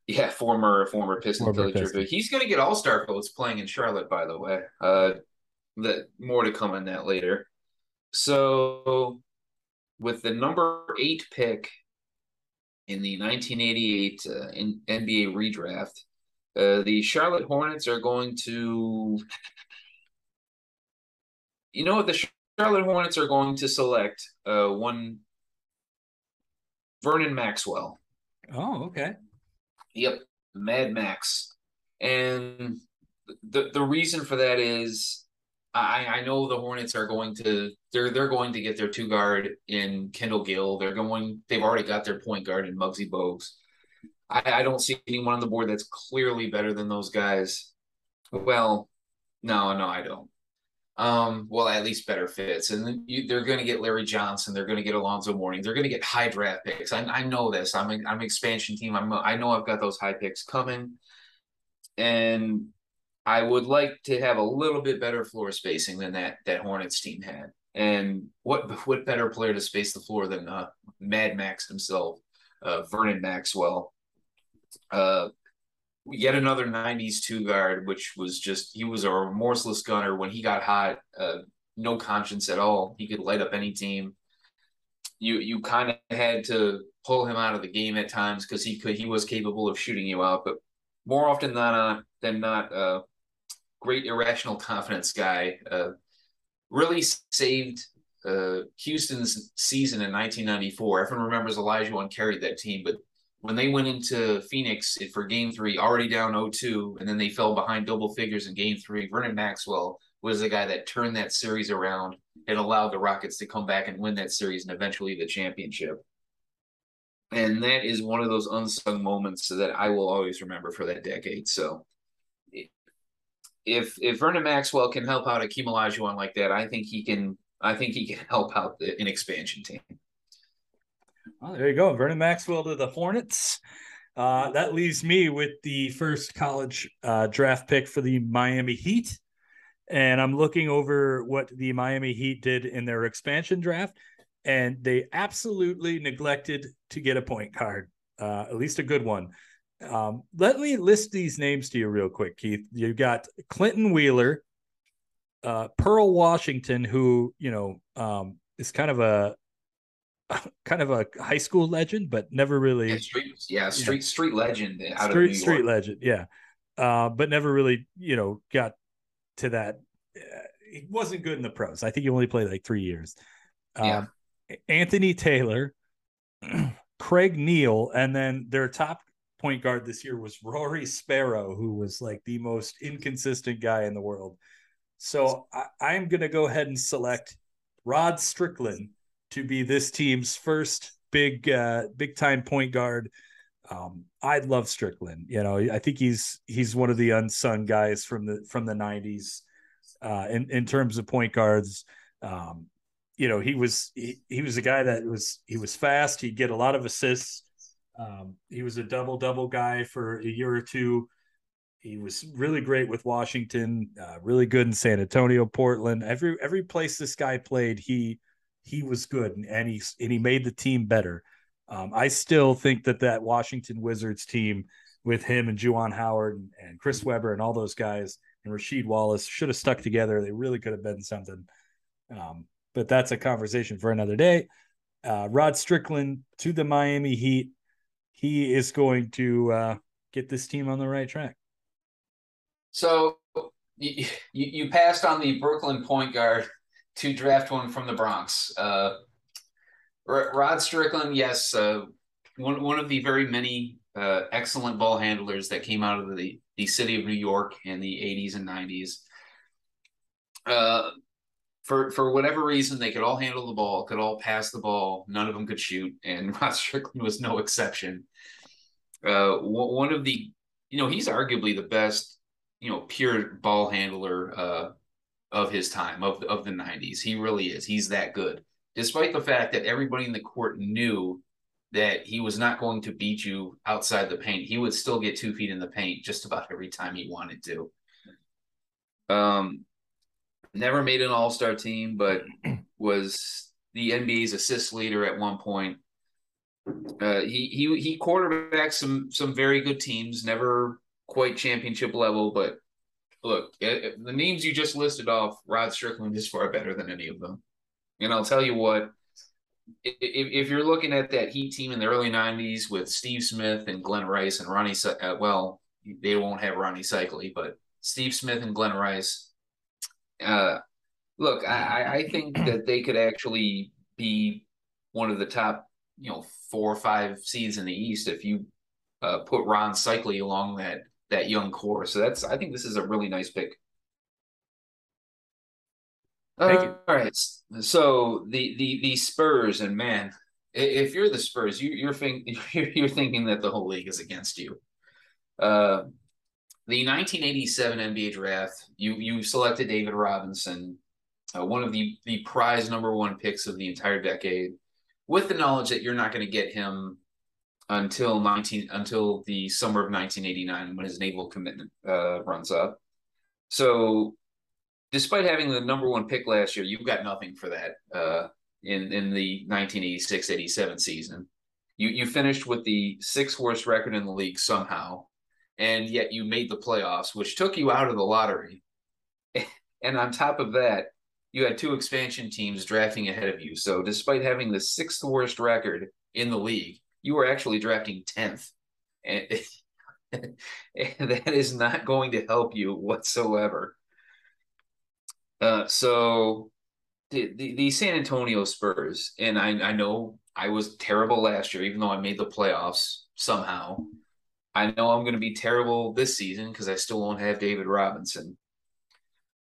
Yeah, former former Piston Former Kelly Piston. He's going to get All Star votes playing in Charlotte. By the way, uh, that more to come on that later. So, with the number eight pick in the 1988 uh, in NBA redraft, uh, the Charlotte Hornets are going to. You know what? The Charlotte Hornets are going to select uh, one Vernon Maxwell. oh, okay. Yep, Mad Max. And the the reason for that is I I know the Hornets are going to they're they're going to get their two guard in Kendall Gill. They're going they've already got their point guard in Muggsy Bogues. I, I don't see anyone on the board that's clearly better than those guys. Well, no, no, I don't. Um, well, at least better fits, and you, they're going to get Larry Johnson. They're going to get Alonzo Mourning. They're going to get high draft picks. I, I know this. I'm a, I'm an expansion team. I'm a, I know I've got those high picks coming, and I would like to have a little bit better floor spacing than that that Hornets team had. And what what better player to space the floor than uh, Mad Max himself, uh, Vernon Maxwell. Uh, yet another 90s two guard, which was just, he was a remorseless gunner when he got hot, uh, no conscience at all. He could light up any team. You you kind of had to pull him out of the game at times because he could he was capable of shooting you out, but more often than not, than not, uh, great irrational confidence guy. Uh, really saved uh, Houston's season in 1994. Everyone remembers Olajuwon carried that team, but when they went into Phoenix for game three, already down 0-2, and then they fell behind double figures in game three, Vernon Maxwell was the guy that turned that series around and allowed the Rockets to come back and win that series and eventually the championship. And that is one of those unsung moments that I will always remember for that decade. So if if Vernon Maxwell can help out Akeem Olajuwon like that, I think he can I think he can help out an expansion team. Well, there you go. Vernon Maxwell to the Hornets. Uh, that leaves me with the first college uh, draft pick for the Miami Heat. And I'm looking over what the Miami Heat did in their expansion draft. And they absolutely neglected to get a point guard, uh, at least a good one. Um, let me list these names to you real quick, Keith. You've got Clinton Wheeler, uh, Pearl Washington, who, you know, um, is kind of a kind of a high school legend, but never really Yeah, street, yeah, street street legend out of street New York. street legend, yeah. Uh, but never really, you know, got to that. Uh, he wasn't good in the pros. I think he only played like three years. Yeah. Um, Anthony Taylor, Craig Neal, and then their top point guard this year was Rory Sparrow, who was like the most inconsistent guy in the world. So I, I'm going to go ahead and select Rod Strickland to be this team's first big, uh, big time point guard. Um, I love Strickland. You know, I think he's he's one of the unsung guys from the from the '90s uh, in in terms of point guards. Um, you know, he was he, he was a guy that was he was fast. He'd get a lot of assists. Um, he was a double double guy for a year or two. He was really great with Washington. Uh, really good in San Antonio, Portland. Every every place this guy played, he he was good, and, and he and he made the team better. Um, I still think that that Washington Wizards team with him and Juwan Howard and, and Chris Webber and all those guys and Rasheed Wallace should have stuck together. They really could have been something. Um, but that's a conversation for another day. Uh, Rod Strickland to the Miami Heat. He is going to uh, get this team on the right track. So you, you you passed on the Brooklyn point guard to draft one from the Bronx. Uh, Rod Strickland, yes, uh, one one of the very many uh, excellent ball handlers that came out of the the city of New York in the '80s and '90s. Uh, for for whatever reason, they could all handle the ball, could all pass the ball. None of them could shoot, and Rod Strickland was no exception. Uh, one of the, you know, he's arguably the best, you know, pure ball handler uh, of his time of of the '90s. He really is. He's that good, despite the fact that everybody in the court knew that he was not going to beat you outside the paint. He would still get two feet in the paint just about every time he wanted to. Um, never made an All Star team, but was the NBA's assist leader at one point. Uh, he he he quarterbacked some some very good teams, never quite championship level, but look, it, the names you just listed off, Rod Strickland is far better than any of them. And I'll tell you what, if, if you're looking at that Heat team in the early '90s with Steve Smith and Glen Rice and Rony, uh, well, they won't have Rony Seikaly, but Steve Smith and Glen Rice. Uh, look, I, I think that they could actually be one of the top, you know, four or five seeds in the East if you uh, put Ron Seikaly along that that young core. So that's I think this is a really nice pick. Thank you. All right. So the the the Spurs and man, if you're the Spurs, you, you're think, you're thinking that the whole league is against you. Uh, the 1987 NBA draft, you you selected David Robinson, uh, one of the the prize number one picks of the entire decade, with the knowledge that you're not going to get him until 19 until the summer of 1989 when his naval commitment uh, runs up. So, despite having the number one pick last year, you've got nothing for that uh, in in the 1986-87 season. You you finished with the sixth worst record in the league somehow, and yet you made the playoffs, which took you out of the lottery. and on top of that, you had two expansion teams drafting ahead of you. So, despite having the sixth worst record in the league, you were actually drafting 10th. And, and that is not going to help you whatsoever. Uh, so the, the, the, San Antonio Spurs, and I, I know I was terrible last year, even though I made the playoffs somehow. I know I'm going to be terrible this season because I still won't have David Robinson.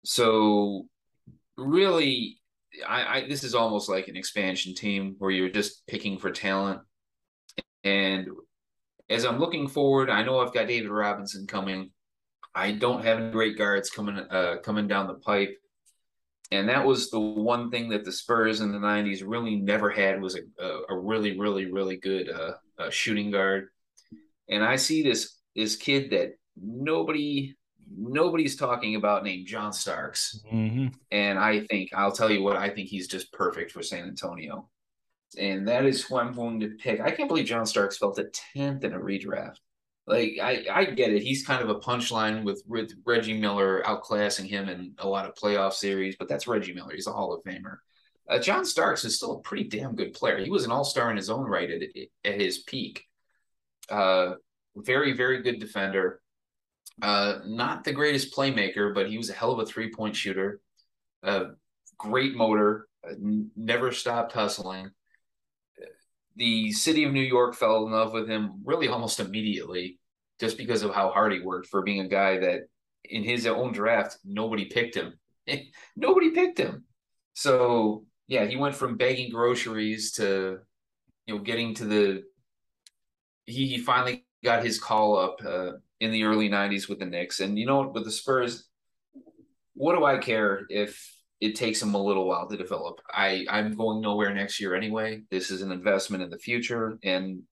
So, really, I, I this is almost like an expansion team where you're just picking for talent and as I'm looking forward, I know I've got David Robinson coming. I don't have any great guards coming uh, coming down the pipe. And that was the one thing that the Spurs in the 90s really never had was a, a, really, really, really good uh, uh, shooting guard. And I see this this kid that nobody nobody's talking about named John Starks. Mm-hmm. And I think I'll tell you what I think he's just perfect for San Antonio and that is who I'm going to pick. I can't believe John Starks fell to tenth in a redraft. Like I, I get it. He's kind of a punchline with, with Reggie Miller outclassing him in a lot of playoff series, but that's Reggie Miller. He's a Hall of Famer. Uh, John Starks is still a pretty damn good player. He was an All Star in his own right at, at his peak. Uh, very very good defender. Uh, not the greatest playmaker, but he was a hell of a three point shooter. Uh, great motor. Uh, never stopped hustling the city of New York fell in love with him really almost immediately just because of how hard he worked for being a guy that in his own draft nobody picked him. nobody picked him. So yeah, he went from begging groceries to you know getting to the he, he finally got his call up uh, in the early 90s with the Knicks and you know what with the Spurs what do I care if it takes them a little while to develop. I I'm going nowhere next year anyway. This is an investment in the future, and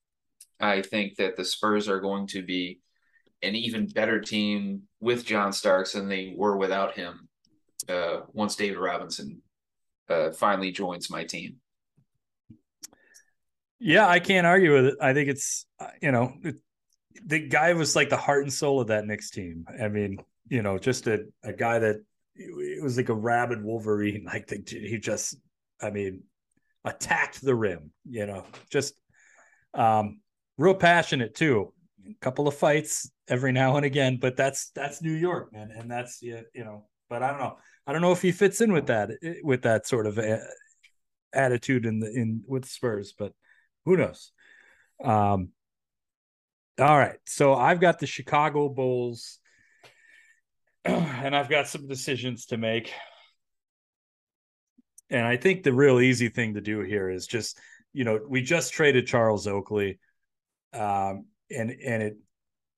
I think that the Spurs are going to be an even better team with John Starks than they were without him. Uh, once David Robinson uh, finally joins my team. Yeah, I can't argue with it. I think it's you know it, the guy was like the heart and soul of that Knicks team. I mean, you know, just a, a guy that it was like a rabid Wolverine. Like the, he just, I mean, attacked the rim. You know, just um, real passionate too. A couple of fights every now and again, but that's that's New York, man, and that's you know. But I don't know. I don't know if he fits in with that with that sort of a, attitude in the in with Spurs, but who knows? Um, all right, so I've got the Chicago Bulls and I've got some decisions to make. And I think the real easy thing to do here is just, you know, we just traded Charles Oakley. Um, and and it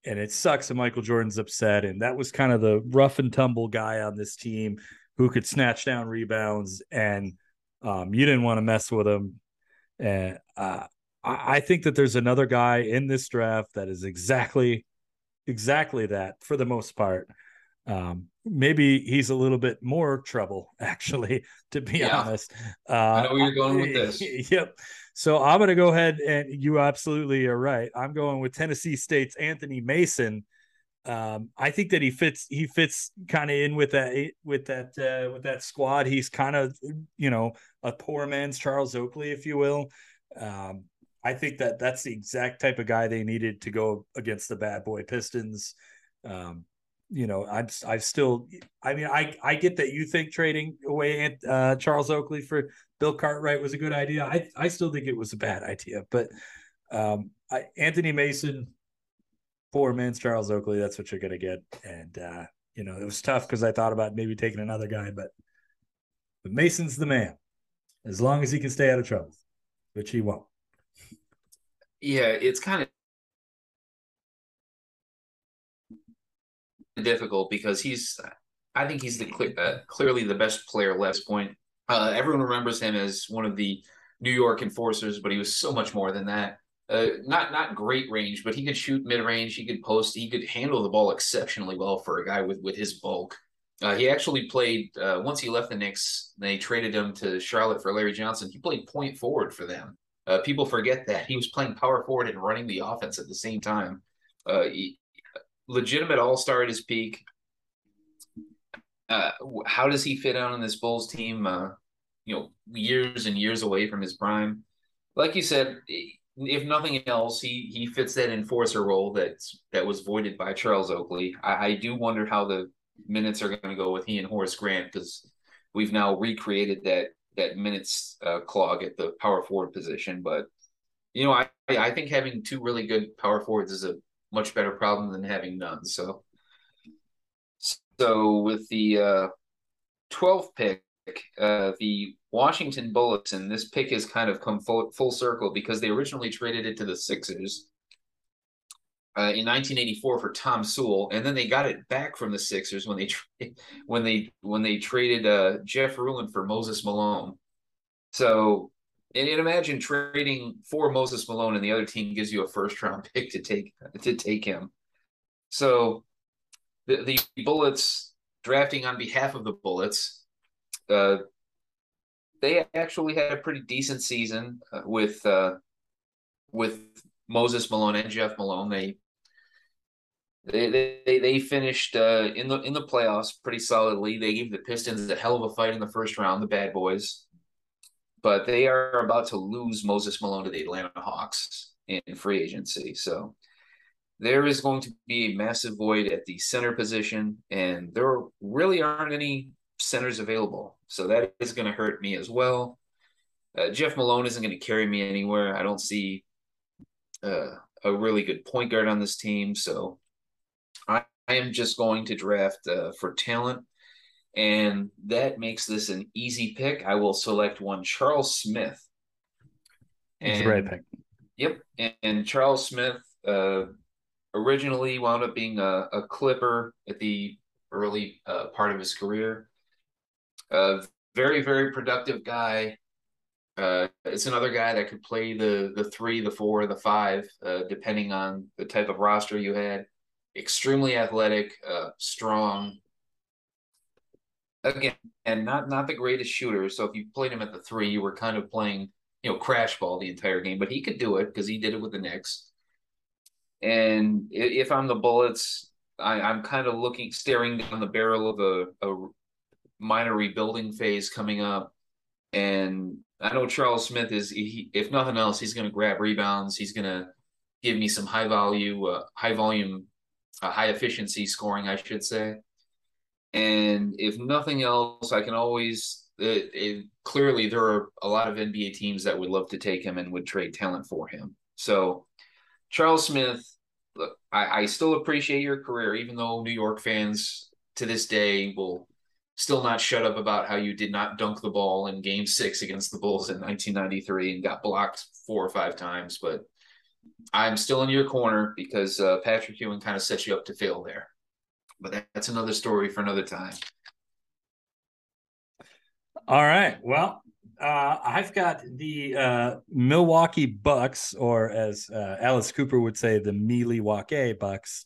and it sucks and Michael Jordan's upset. And that was kind of the rough and tumble guy on this team who could snatch down rebounds and um, you didn't want to mess with him. And uh, I, I think that there's another guy in this draft that is exactly exactly that for the most part. Um, maybe he's a little bit more trouble, actually, to be Yeah. honest. Uh, I know where you're going with this. Yep. So I'm going to go ahead and you absolutely are right. I'm going with Tennessee State's Anthony Mason. Um, I think that he fits. He fits kind of in with that with that uh, with that squad. He's kind of you know a poor man's Charles Oakley, if you will. Um, I think that that's the exact type of guy they needed to go against the bad boy Pistons. Um, you know, I'm I still. I mean, I I get that you think trading away uh, Charles Oakley for Bill Cartwright was a good idea. I I still think it was a bad idea, but um, I, Anthony Mason, poor man's Charles Oakley. That's what you're gonna get, and uh, you know it was tough because I thought about maybe taking another guy, but but Mason's the man, as long as he can stay out of trouble, which he won't. Yeah, it's kind of difficult because he's I think he's the cle- uh, clearly the best player left point. Uh, everyone remembers him as one of the New York enforcers, but he was so much more than that. Uh, not not great range, but he could shoot mid range. He could post. He could handle the ball exceptionally well for a guy with with his bulk. Uh, he actually played uh, once he left the Knicks. They traded him to Charlotte for Larry Johnson. He played point forward for them. Uh, people forget that he was playing power forward and running the offense at the same time. Uh, legitimate all star at his peak. Uh, how does he fit out on this Bulls team? Uh, you know, years and years away from his prime. Like you said, if nothing else, he he fits that enforcer role that that was voided by Charles Oakley. I, I do wonder how the minutes are going to go with he and Horace Grant because we've now recreated that that minutes uh, clog at the power forward position. But you know, I I think having two really good power forwards is a much better problem than having none. So, so with the uh, 12th pick, uh, the Washington Bullets, and this pick has kind of come full, full circle because they originally traded it to the Sixers uh, in 1984 for Tom Sewell, and then they got it back from the Sixers when they tra- when they when they traded uh, Jeff Ruland for Moses Malone. So, and, and imagine trading for Moses Malone, and the other team gives you a first round pick to take to take him. So, the the Bullets drafting on behalf of the Bullets. Uh, they actually had a pretty decent season uh, with uh, with Moses Malone and Jeff Malone. They they they, they finished uh, in the in the playoffs pretty solidly. They gave the Pistons a hell of a fight in the first round, the Bad Boys. But they are about to lose Moses Malone to the Atlanta Hawks in free agency. So there is going to be a massive void at the center position, and there really aren't any centers available. So that is going to hurt me as well. Uh, Jeff Malone isn't going to carry me anywhere. I don't see uh, a really good point guard on this team. So I, I am just going to draft uh, for talent. And that makes this an easy pick. I will select one Charles Smith. It's a great pick. Yep. And, and Charles Smith uh, originally wound up being a, a Clipper at the early uh, part of his career. A very, very productive guy. Uh, it's another guy that could play the the three, the four, the five, uh, depending on the type of roster you had. Extremely athletic, uh, strong. Again, and not not the greatest shooter. So if you played him at the three, you were kind of playing, you know, crash ball the entire game. But he could do it because he did it with the Knicks. And if I'm the Bullets, I, I'm kind of looking, staring down the barrel of a, a minor rebuilding phase coming up. And I know Charles Smith is, he, if nothing else, he's going to grab rebounds. He's going to give me some high value, uh, high volume, uh, high efficiency scoring, I should say. And if nothing else, I can always, it, it, clearly there are a lot of NBA teams that would love to take him and would trade talent for him. So Charles Smith, look, I, I still appreciate your career, even though New York fans to this day will still not shut up about how you did not dunk the ball in game six against the Bulls in 1993 and got blocked four or five times. But I'm still in your corner because uh, Patrick Ewing kind of set you up to fail there. But that's another story for another time. All right. Well, Uh, I've got the uh, Milwaukee Bucks, or as uh, Alice Cooper would say, the Milwaukee Bucks,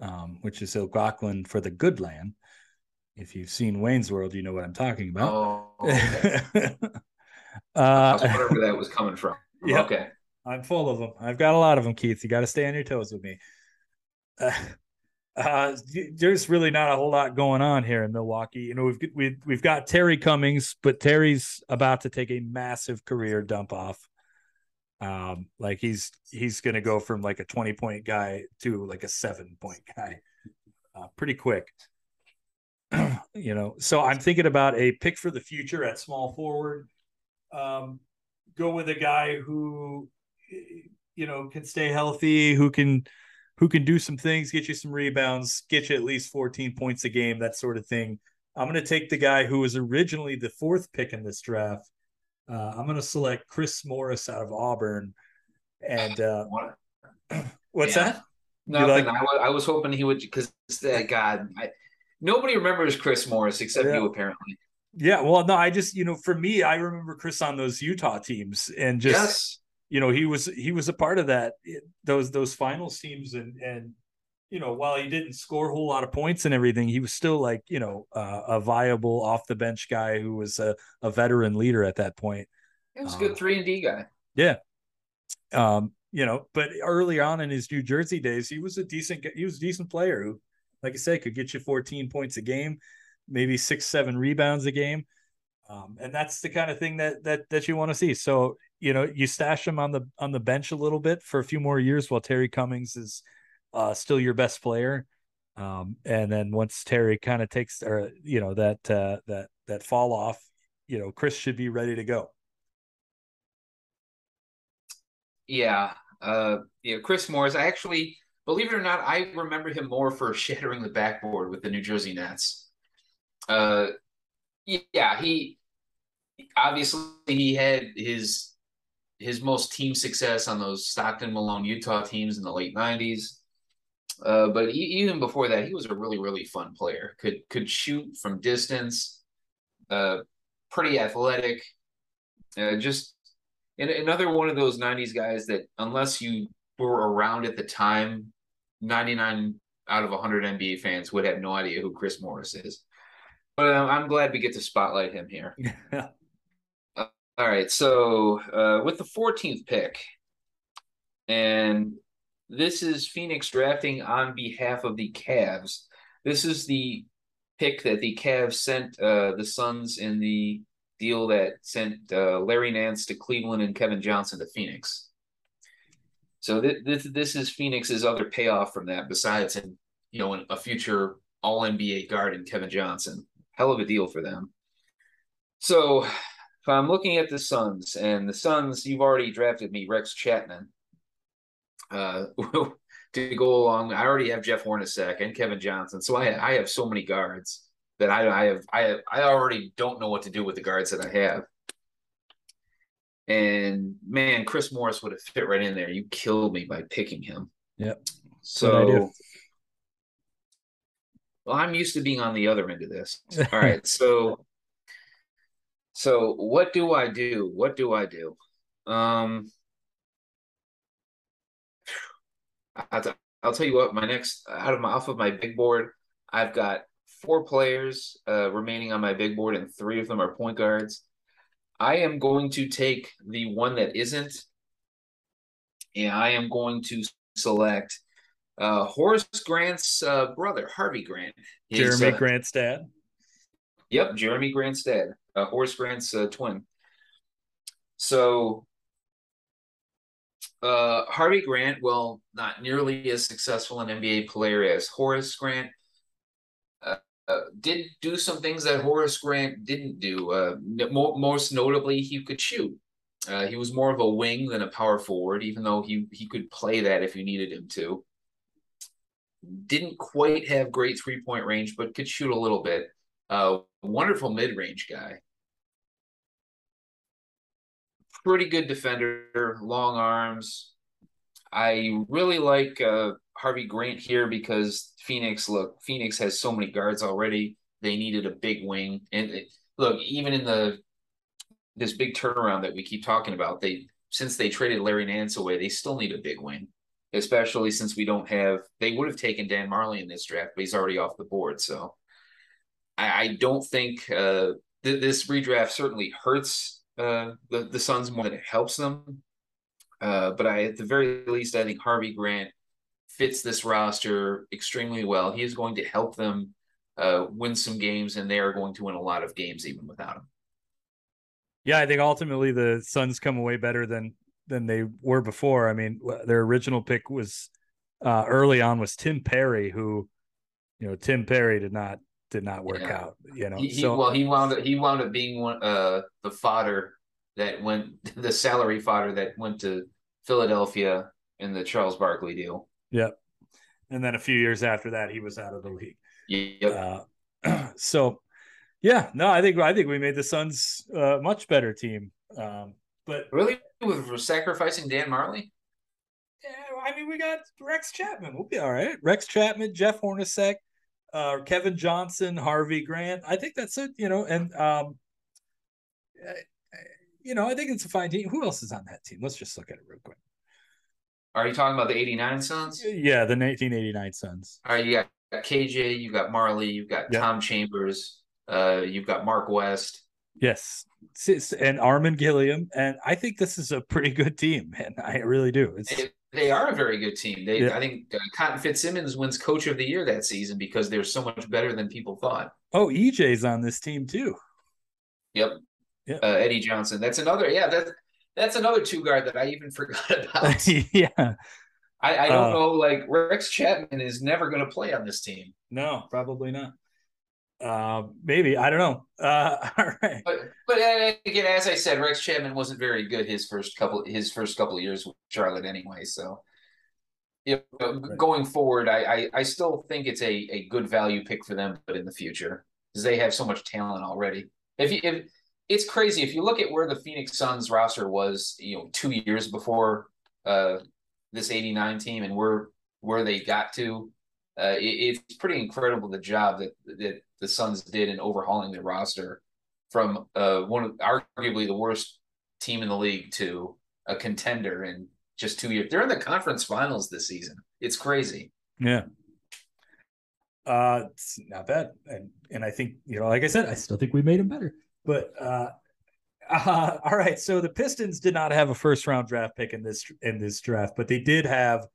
um, which is Algonquin for the good land. If you've seen Wayne's World, you know what I'm talking about. Oh, okay. I uh, where that was coming from. Yeah. Okay. I'm full of them. I've got a lot of them, Keith. You got to stay on your toes with me. Uh, there's really not a whole lot going on here in Milwaukee. You know, we've we've we've got Terry Cummings, but Terry's about to take a massive career dump off. Um, like he's he's going to go from like a 20 point guy to like a seven point guy, uh, pretty quick. you know, so I'm thinking about a pick for the future at small forward. Um, go with a guy who you know can stay healthy, who can who can do some things, get you some rebounds, get you at least 14 points a game, that sort of thing. I'm going to take the guy who was originally the fourth pick in this draft. Uh, I'm going to select Chris Morris out of Auburn. And uh, what's Yeah. that? Nothing. like- I, wa- I was hoping he would because that God, I, nobody remembers Chris Morris except Yeah. you apparently. Yeah, well, no, I just you know, for me, I remember Chris on those Utah teams, and just yes. You know, he was he was a part of that those those final teams, and and you know, while he didn't score a whole lot of points and everything, he was still like you know uh, a viable off the bench guy who was a, a veteran leader at that point. He was a Uh, good three and D guy. Yeah. Um, you know, but early on in his New Jersey days, he was a decent he was a decent player who, like I said, could get you 14 points a game, maybe six, seven rebounds a game. Um, and that's the kind of thing that that that you want to see. So, you know, you stash him on the on the bench a little bit for a few more years while Terry Cummings is uh, still your best player. Um, and then once Terry kind of takes or you know that uh, that that fall off, you know, Chris should be ready to go. Yeah. Uh yeah, Chris Morris. I actually believe it or not, I remember him more for shattering the backboard with the New Jersey Nets. Uh yeah, he obviously he had his his most team success on those Stockton Malone Utah teams in the late 90s. Uh, but he, even before that, he was a really, really fun player. Could could shoot from distance, uh, pretty athletic. Uh, just another one of those 90s guys that unless you were around at the time 99 out of 100 nba fans would have no idea who chris morris is but um, i'm glad we get to spotlight him here all right so uh, with the 14th pick and this is phoenix drafting on behalf of the Cavs. this is the pick that the Cavs sent uh, the suns in the deal that sent uh, Larry Nance to Cleveland and Kevin Johnson to Phoenix. So th- this this is Phoenix's other payoff from that, besides in you know a future All NBA guard in Kevin Johnson. Hell of a deal for them. So if I'm looking at the Suns and the Suns, you've already drafted me Rex Chapman. Uh, to go along, I already have Jeff Hornacek and Kevin Johnson, so I I have so many guards that I I have I have, I already don't know what to do with the guards that I have. And man, Chris Morris would have fit right in there. You killed me by picking him. Yep. So well, I'm used to being on the other end of this. All right. So so what do I do? What do I do? Um I'll, t- I'll tell you what, my next out of my off of my big board, I've got four players uh, remaining on my big board, and three of them are point guards. I am going to take the one that isn't, and I am going to select uh, Horace Grant's uh, brother, Harvey Grant. His, Jeremy uh, Grant's dad. Yep, Jeremy Grant's dad, uh, Horace Grant's uh, twin. So, uh, Harvey Grant, well, not nearly as successful an NBA player as Horace Grant, uh, uh, did do some things that Horace Grant didn't do. Uh, most notably, he could shoot. He was more of a wing than a power forward, even though he he could play that if you needed him to. Didn't quite have great three point range, but could shoot a little bit. Uh, wonderful mid range guy. Pretty good defender, long arms. I really like uh, Harvey Grant here because Phoenix. Look, Phoenix has so many guards already. They needed a big wing, and it, look, even in the this big turnaround that we keep talking about. They since they traded Larry Nance away, they still need a big wing, especially since we don't have. They would have taken Dan Majerle in this draft, but he's already off the board. So I, I don't think uh, th- this redraft certainly hurts uh, the the Suns more than it helps them. Uh, but I, at the very least, I think Harvey Grant fits this roster extremely well. He is going to help them uh, win some games, and they are going to win a lot of games even without him. Yeah, I think ultimately the Suns come away better than than they were before. I mean, their original pick was uh, early on was Tim Perry, who you know Tim Perry did not did not work yeah. out. You know, he, he, so well he wound up he wound up being one uh the fodder that went the salary fodder that went to Philadelphia in the Charles Barkley deal. Yep. And then a few years after that, he was out of the league. Yep. Uh, so yeah, no, I think I think we made the Suns a uh, much better team. Um, but really, with sacrificing Dan Majerle. Yeah, I mean, we got Rex Chapman. We'll be all right. Rex Chapman, Jeff Hornacek, uh, Kevin Johnson, Harvey Grant. I think that's it. You know, and um, you know, I think it's a fine team. Who else is on that team? Let's just look at it real quick. Are you talking about the '89 Suns? Yeah, the 1989 Suns. All right, you got KJ, you got Majerle, you've got yep. Tom Chambers, uh, you've got Mark West. Yes, and Armen Gilliam, and I think this is a pretty good team, man. I really do. They, they, are a very good team. They, yeah. I think uh, Cotton Fitzsimmons wins Coach of the Year that season because they're so much better than people thought. Oh, EJ's on this team too. Yep. Yeah. Uh, Eddie Johnson. That's another. Yeah, that's that's another two guard that I even forgot about. yeah. I, I don't uh, know. Like Rex Chapman is never going to play on this team. No, probably not. Uh, maybe I don't know. Uh, all right, but but again, as I said, Rex Chapman wasn't very good his first couple his first couple of years with Charlotte anyway. So, you know, right. going forward, I, I I still think it's a a good value pick for them, but in the future because they have so much talent already. If you if it's crazy if you look at where the Phoenix Suns roster was, you know, two years before uh this 89 team and where where they got to. Uh, it, it's pretty incredible the job that that the Suns did in overhauling their roster from uh, one of arguably the worst team in the league to a contender in just two years. They're in the conference finals this season. It's crazy. Yeah. Uh, it's not bad, and and I think you know, like I said, I still think we made them better. But uh, uh, all right. So the Pistons did not have a first round draft pick in this in this draft, but they did have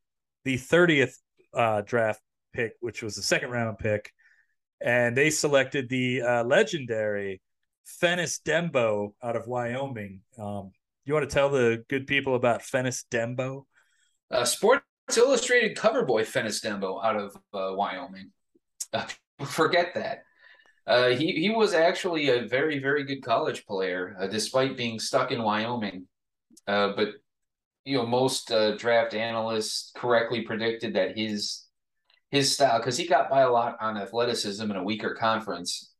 the 30th uh, draft pick, which was the second round pick, and they selected the uh, legendary Fennis Dembo out of Wyoming. Um, you want to tell the good people about Fennis Dembo? Uh, Sports Illustrated cover boy Fennis Dembo out of uh, Wyoming. forget that. Uh, he he was actually a very very good college player, uh, despite being stuck in Wyoming. Uh, but you know, most uh, draft analysts correctly predicted that his his style, because he got by a lot on athleticism in a weaker conference.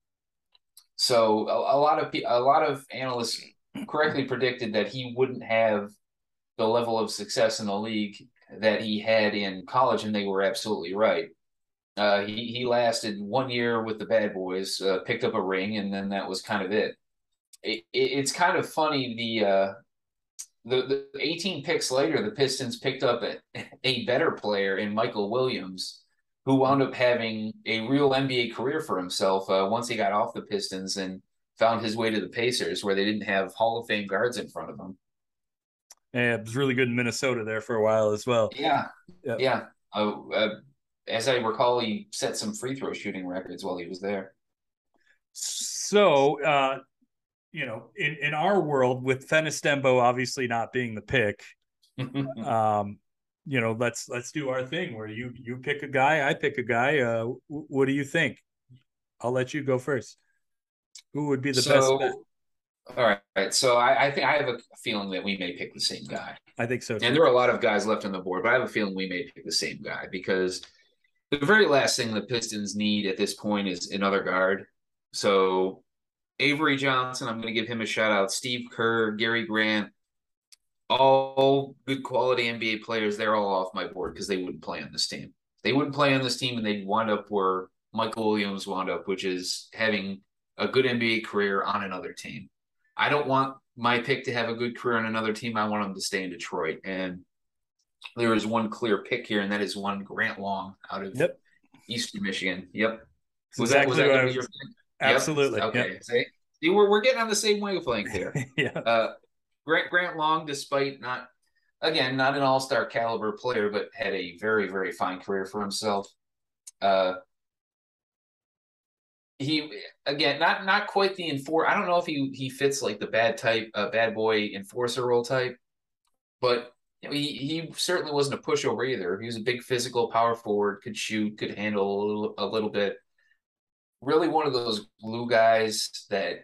So a, a lot of a lot of analysts correctly predicted that he wouldn't have the level of success in the league that he had in college, and they were absolutely right. Uh, he he lasted one year with the Bad Boys, uh, picked up a ring, and then that was kind of it. it, it it's kind of funny the uh, the the 18 picks later, the Pistons picked up a, a better player in Michael Williams, who wound up having a real NBA career for himself uh, once he got off the Pistons and found his way to the Pacers, where they didn't have Hall of Fame guards in front of him. Yeah, it was really good in Minnesota there for a while as well. Yeah, yep. yeah. Uh, uh, as I recall, he set some free throw shooting records while he was there. So, uh, you know, in, in our world, with Fennis Dembo obviously not being the pick, um, you know, let's let's do our thing where you you pick a guy, I pick a guy. Uh, w- what do you think? I'll let you go first. Who would be the so, best? Bet? All right, so I, I, think I have a feeling that we may pick the same guy. I think so. Too. And there are a lot of guys left on the board, but I have a feeling we may pick the same guy because the very last thing the Pistons need at this point is another guard. So Avery Johnson, I'm going to give him a shout out. Steve Kerr, Gary Grant, all good quality NBA players. They're all off my board because they wouldn't play on this team. They wouldn't play on this team, and they'd wind up where Michael Williams wound up, which is having a good NBA career on another team. I don't want my pick to have a good career on another team. I want him to stay in Detroit. And there is one clear pick here, and that is one Grant Long out of Yep. Eastern Michigan. Yep. It's exactly that was- your pick? Absolutely. Yep. Okay. Yep. See, See, we're, we're getting on the same wavelength here. yeah. Uh, Grant Grant Long, despite not again not an all star caliber player, but had a very very fine career for himself. Uh, he again not not quite the enfor. I don't know if he he fits like the bad type, uh, bad boy enforcer role type, but he he certainly wasn't a pushover either. He was a big physical power forward, could shoot, could handle a little, a little bit. Really, one of those glue guys that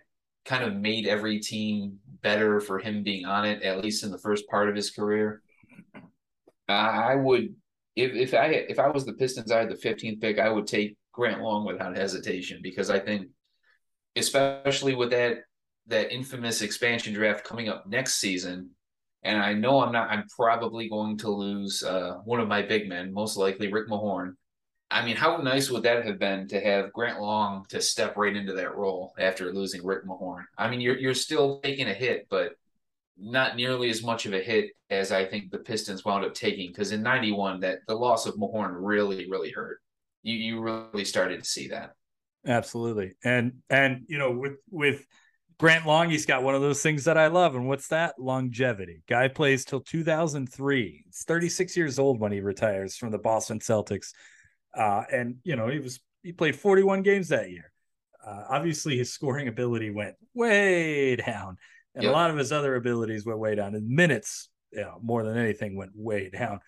kind of made every team better for him being on it, at least in the first part of his career. I would, if if I if I was the Pistons, I had the 15th pick. I would take Grant Long without hesitation because I think, especially with that that infamous expansion draft coming up next season, and I know I'm not. I'm probably going to lose uh, one of my big men, most likely Rick Mahorn. I mean, how nice would that have been to have Grant Long to step right into that role after losing Rick Mahorn? I mean, you're you're still taking a hit, but not nearly as much of a hit as I think the Pistons wound up taking. Because in '91, that the loss of Mahorn really, really hurt. You you really started to see that. Absolutely. And and you know, with with Grant Long, he's got one of those things that I love. And what's that? Longevity. Guy plays till 2003. He's 36 years old when he retires from the Boston Celtics. Uh, and you know, he was he played 41 games that year. Uh, obviously, his scoring ability went way down, and Yep. a lot of his other abilities went way down. His minutes, you know, more than anything, went way down.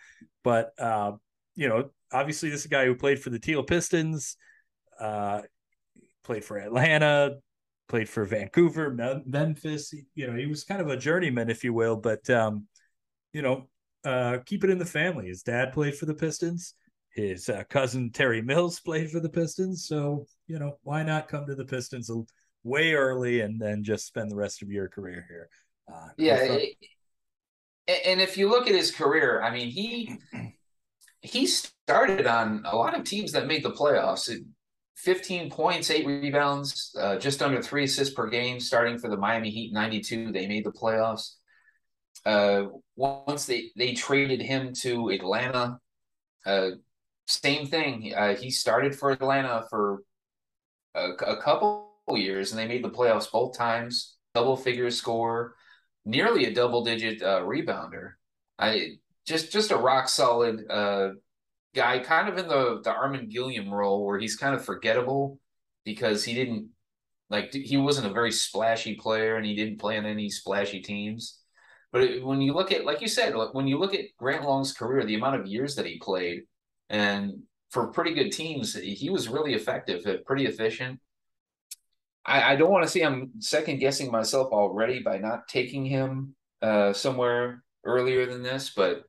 But uh, you know, obviously, this is a guy who played for the Teal Pistons, uh, played for Atlanta, played for Vancouver, Memphis. You know, he was kind of a journeyman, if you will. But um, you know, uh, keep it in the family. His dad played for the Pistons. His uh, cousin Terry Mills played for the Pistons. So you know, why not come to the Pistons way early and then just spend the rest of your career here? Uh, Yeah, it- and if you look at his career, I mean, he he started on a lot of teams that made the playoffs. 15 points, eight rebounds, uh, just under three assists per game, starting for the Miami Heat 92. They made the playoffs. Uh, once they, they traded him to Atlanta, uh, same thing. Uh, he started for Atlanta for a, a couple years and they made the playoffs both times, double figure score, nearly a double digit uh, rebounder. I just just a rock solid uh, guy, kind of in the the Armen Gilliam role where he's kind of forgettable because he didn't like he wasn't a very splashy player and he didn't play on any splashy teams. But when you look at, like you said, when you look at Grant Long's career, the amount of years that he played, and for pretty good teams, he was really effective, uh, pretty efficient. I, I don't want to see I'm second guessing myself already by not taking him uh, somewhere earlier than this, but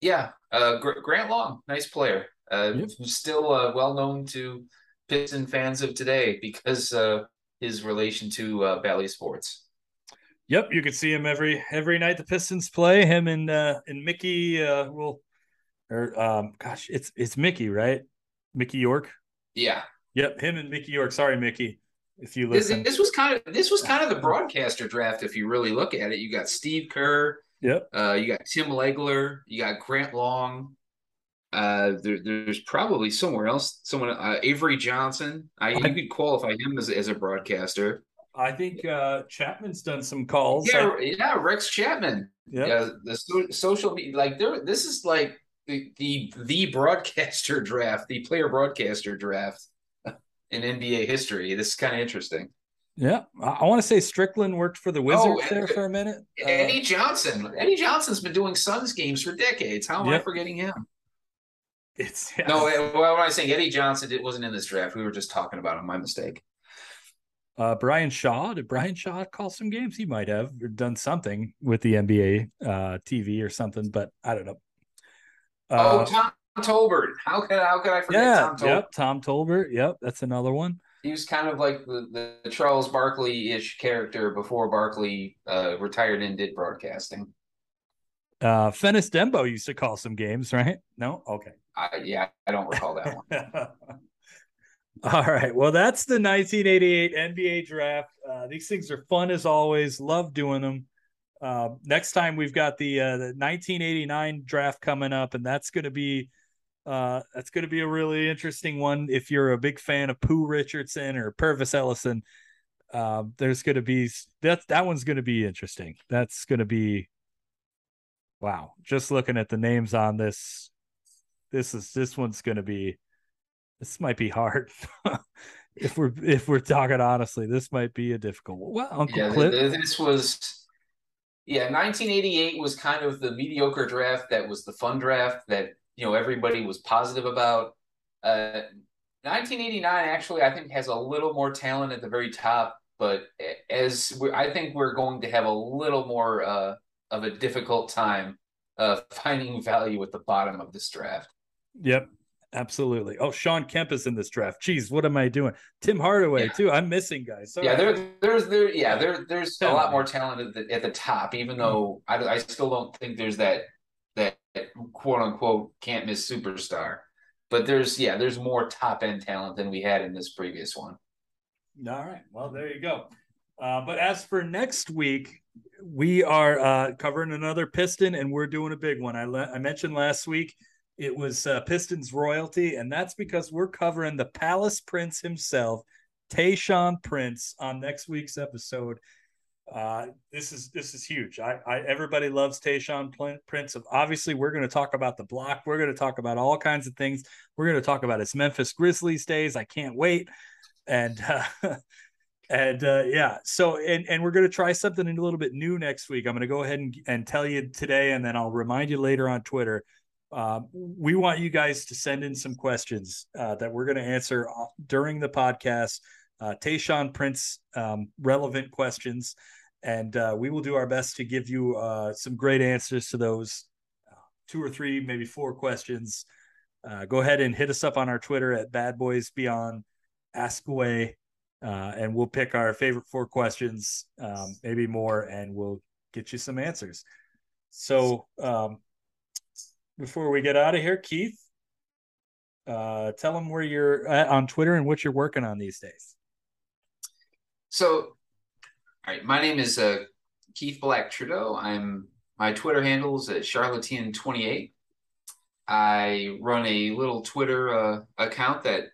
yeah, uh, Gr- Grant Long, nice player. Uh, Yep. Still uh, well known to Piston fans of today because uh, his relation to uh, Bally Sports. Yep, you could see him every every night the Pistons play. Him and uh and Mickey uh will or um gosh, it's it's Mickey, right? Mickey York. Yeah, Yep, him and Mickey York. Sorry, Mickey, if you this, listen. this was kind of this was kind of the broadcaster draft if you really look at it. You got Steve Kerr, Yep. uh, you got Tim Legler, you got Grant Long. Uh, there, there's probably somewhere else, someone uh, Avery Johnson. I you could qualify him as, as a broadcaster. I think uh Chapman's done some calls. Yeah, yeah, Rex Chapman. Yep. Yeah, the so, social media, like there, this is like the, the the broadcaster draft, the player broadcaster draft in NBA history. This is kind of interesting. Yeah. I, want to say Strickland worked for the Wizards and- there for a minute. Uh, Eddie Johnson. Eddie Johnson's been doing Suns games for decades. How am I forgetting him? it's No, well, when I say Eddie Johnson, it wasn't in this draft. We were just talking about him. My mistake. uh Brian Shaw. Did Brian Shaw call some games? He might have or done something with the NBA uh TV or something, but I don't know. Oh, Uh, Tom Tolbert. How could how could I forget yeah, Tom Tolbert? yep, Tom Tolbert. Yep, that's another one. He was kind of like the, the Charles Barkley ish character before Barkley uh, retired and did broadcasting. Uh Fennis Dembo used to call some games, right? No? Okay. I, yeah, I don't recall that one. All right. Well, that's the 1988 NBA draft. Uh, these things are fun as always. Love doing them. Uh, next time we've got the uh, the 1989 draft coming up, and that's going to be uh, that's going to be a really interesting one. If you're a big fan of Pooh Richardson or Pervis Ellison, uh, there's going to be that that one's going to be interesting. That's going to be wow. Just looking at the names on this, this is this one's going to be this might be hard. if we're if we're talking honestly, this might be a difficult one. Well, Uncle yeah, Clip. this was yeah, 1988 was kind of the mediocre draft that was the fun draft that you know everybody was positive about. Uh, 1989 actually I think has a little more talent at the very top, but as I think we're going to have a little more uh, of a difficult time uh, finding value at the bottom of this draft. Yep, Absolutely. Oh, Shawn Kemp is in this draft. Jeez, what am I doing? Tim Hardaway Yeah. too. I'm missing guys. Sorry. Yeah, there, there's there, yeah, there, there's a lot more talent at the, at the top. Even though I, I still don't think there's that that quote unquote can't miss superstar. But there's yeah, there's more top end talent than we had in this previous one. All right. Well, there you go. Uh, but as for next week, we are uh, covering another Piston, and we're doing a big one. I le- I mentioned last week it was uh, Pistons royalty, and that's because we're covering the Palace Prince himself, Tayshaun Prince, on next week's episode. Uh, this is this is huge. I, I everybody loves Tayshaun Prince. Obviously, we're going to talk about the block. We're going to talk about all kinds of things. We're going to talk about his Memphis Grizzlies days. I can't wait. And uh, and uh, yeah, so and and we're going to try something a little bit new next week. I'm going to go ahead and, and tell you today, and then I'll remind you later on Twitter. Um, we want you guys to send in some questions uh, that we're going to answer uh, during the podcast. Uh, Tayshaun Prince um, relevant questions, and uh, we will do our best to give you uh, some great answers to those uh, two or three, maybe four questions. Uh, go ahead and hit us up on our Twitter at Bad Boys Beyond. Ask away, uh, and we'll pick our favorite four questions, um, maybe more, and we'll get you some answers. So, um, before we get out of here, Keith, uh, tell them where you're at on Twitter and what you're working on these days. So, all right, my name is uh, Keith Black Trudeau. I'm my Twitter handle is at Charlatan28. I run a little Twitter uh, account that,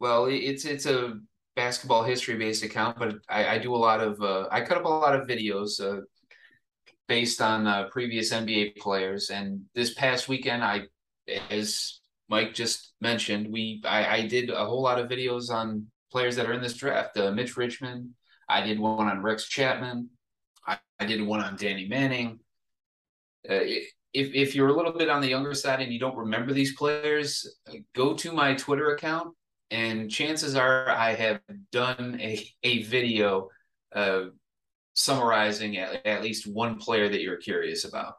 well, it's it's a basketball history based account, but I, I do a lot of uh, I cut up a lot of videos uh, based on uh, previous NBA players. And this past weekend, I, as Mike just mentioned, we I, I did a whole lot of videos on players that are in this draft. Uh, Mitch Richmond. I did one on Rex Chapman. I, I did one on Danny Manning. Uh, if if you're a little bit on the younger side and you don't remember these players, go to my Twitter account, and chances are I have done a a video uh, summarizing at, at least one player that you're curious about.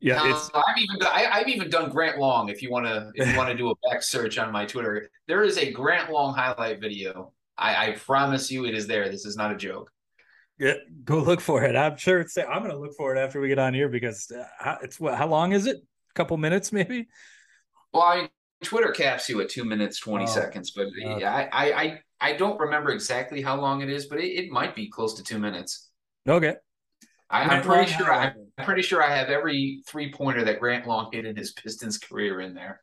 Yeah, it's I've even done, I, I've even done Grant Long. If you want to, if you want to do a back search on my Twitter, there is a Grant Long highlight video. I, I promise you, it is there. This is not a joke. yeah, go look for it. I'm sure it's. I'm going to look for it after we get on here because uh, how, it's what? How long is it? A couple minutes, maybe. Well, I Twitter caps you at two minutes twenty Oh, seconds, but okay. I, I I I don't remember exactly how long it is, but it, it might be close to two minutes. Okay. I, I'm pretty sure. I, I'm pretty sure I have every three pointer that Grant Long hit in his Pistons career in there.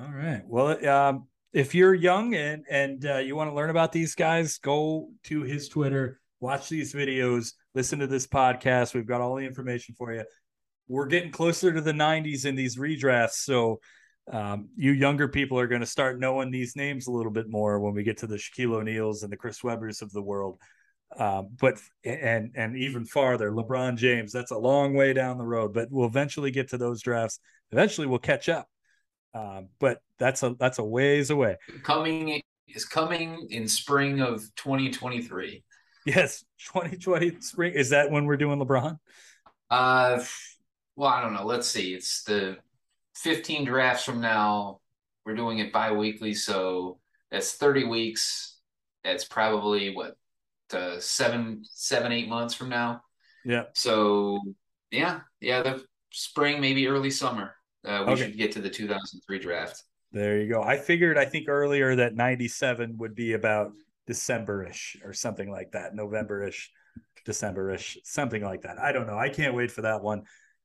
All right. Well, um, if you're young and and uh, you want to learn about these guys, go to his Twitter, watch these videos, listen to this podcast. We've got all the information for you. We're getting closer to the 90s in these redrafts, so um, you younger people are going to start knowing these names a little bit more when we get to the Shaquille O'Neals and the Chris Webbers of the world. Um, but and and even farther, LeBron James. That's a long way down the road, but we'll eventually get to those drafts. Eventually, we'll catch up. Um, but that's a that's a ways away. Coming is coming in spring of 2023. Yes, 2020 spring is that when we're doing LeBron? Uh, well, I don't know. Let's see. It's the 15 drafts from now. We're doing it bi-weekly, so that's 30 weeks. That's probably what uh, seven, seven, eight months from now. Yeah. So yeah, yeah, the spring, maybe early summer. Uh, we Okay. should get to the 2003 draft. There you go. I figured, I think earlier that 97 would be about December-ish or something like that, November-ish, December-ish, something like that. I don't know. I can't wait for that one.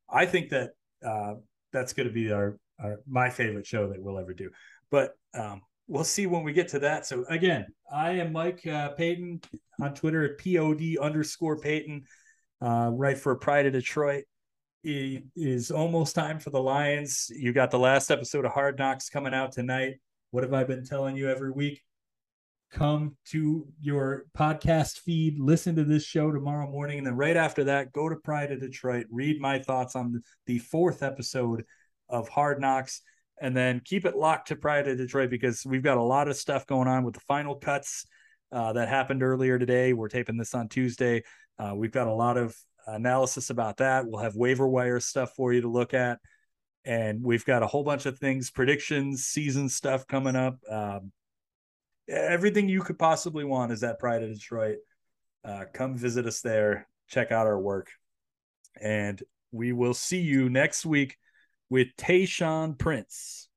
I think that uh, that's going to be our, our my favorite show that we'll ever do. But um, we'll see when we get to that. So again, I am Mike uh, Payton on Twitter at pod underscore Payton. Uh, right for Pride of Detroit. It is almost time for the Lions. You got the last episode of Hard Knocks coming out tonight. What have I been telling you every week? Come to your podcast feed, listen to this show tomorrow morning, and then right after that, go to Pride of Detroit, read my thoughts on the fourth episode of Hard Knocks, and then keep it locked to Pride of Detroit because we've got a lot of stuff going on with the final cuts uh, that happened earlier today. We're taping this on Tuesday. Uh, we've got a lot of analysis about that. We'll have waiver wire stuff for you to look at. And we've got a whole bunch of things, predictions, season stuff coming up. Um, everything you could possibly want is at Pride of Detroit. Uh, come visit us there, check out our work. And we will see you next week with Tayshaun Prince.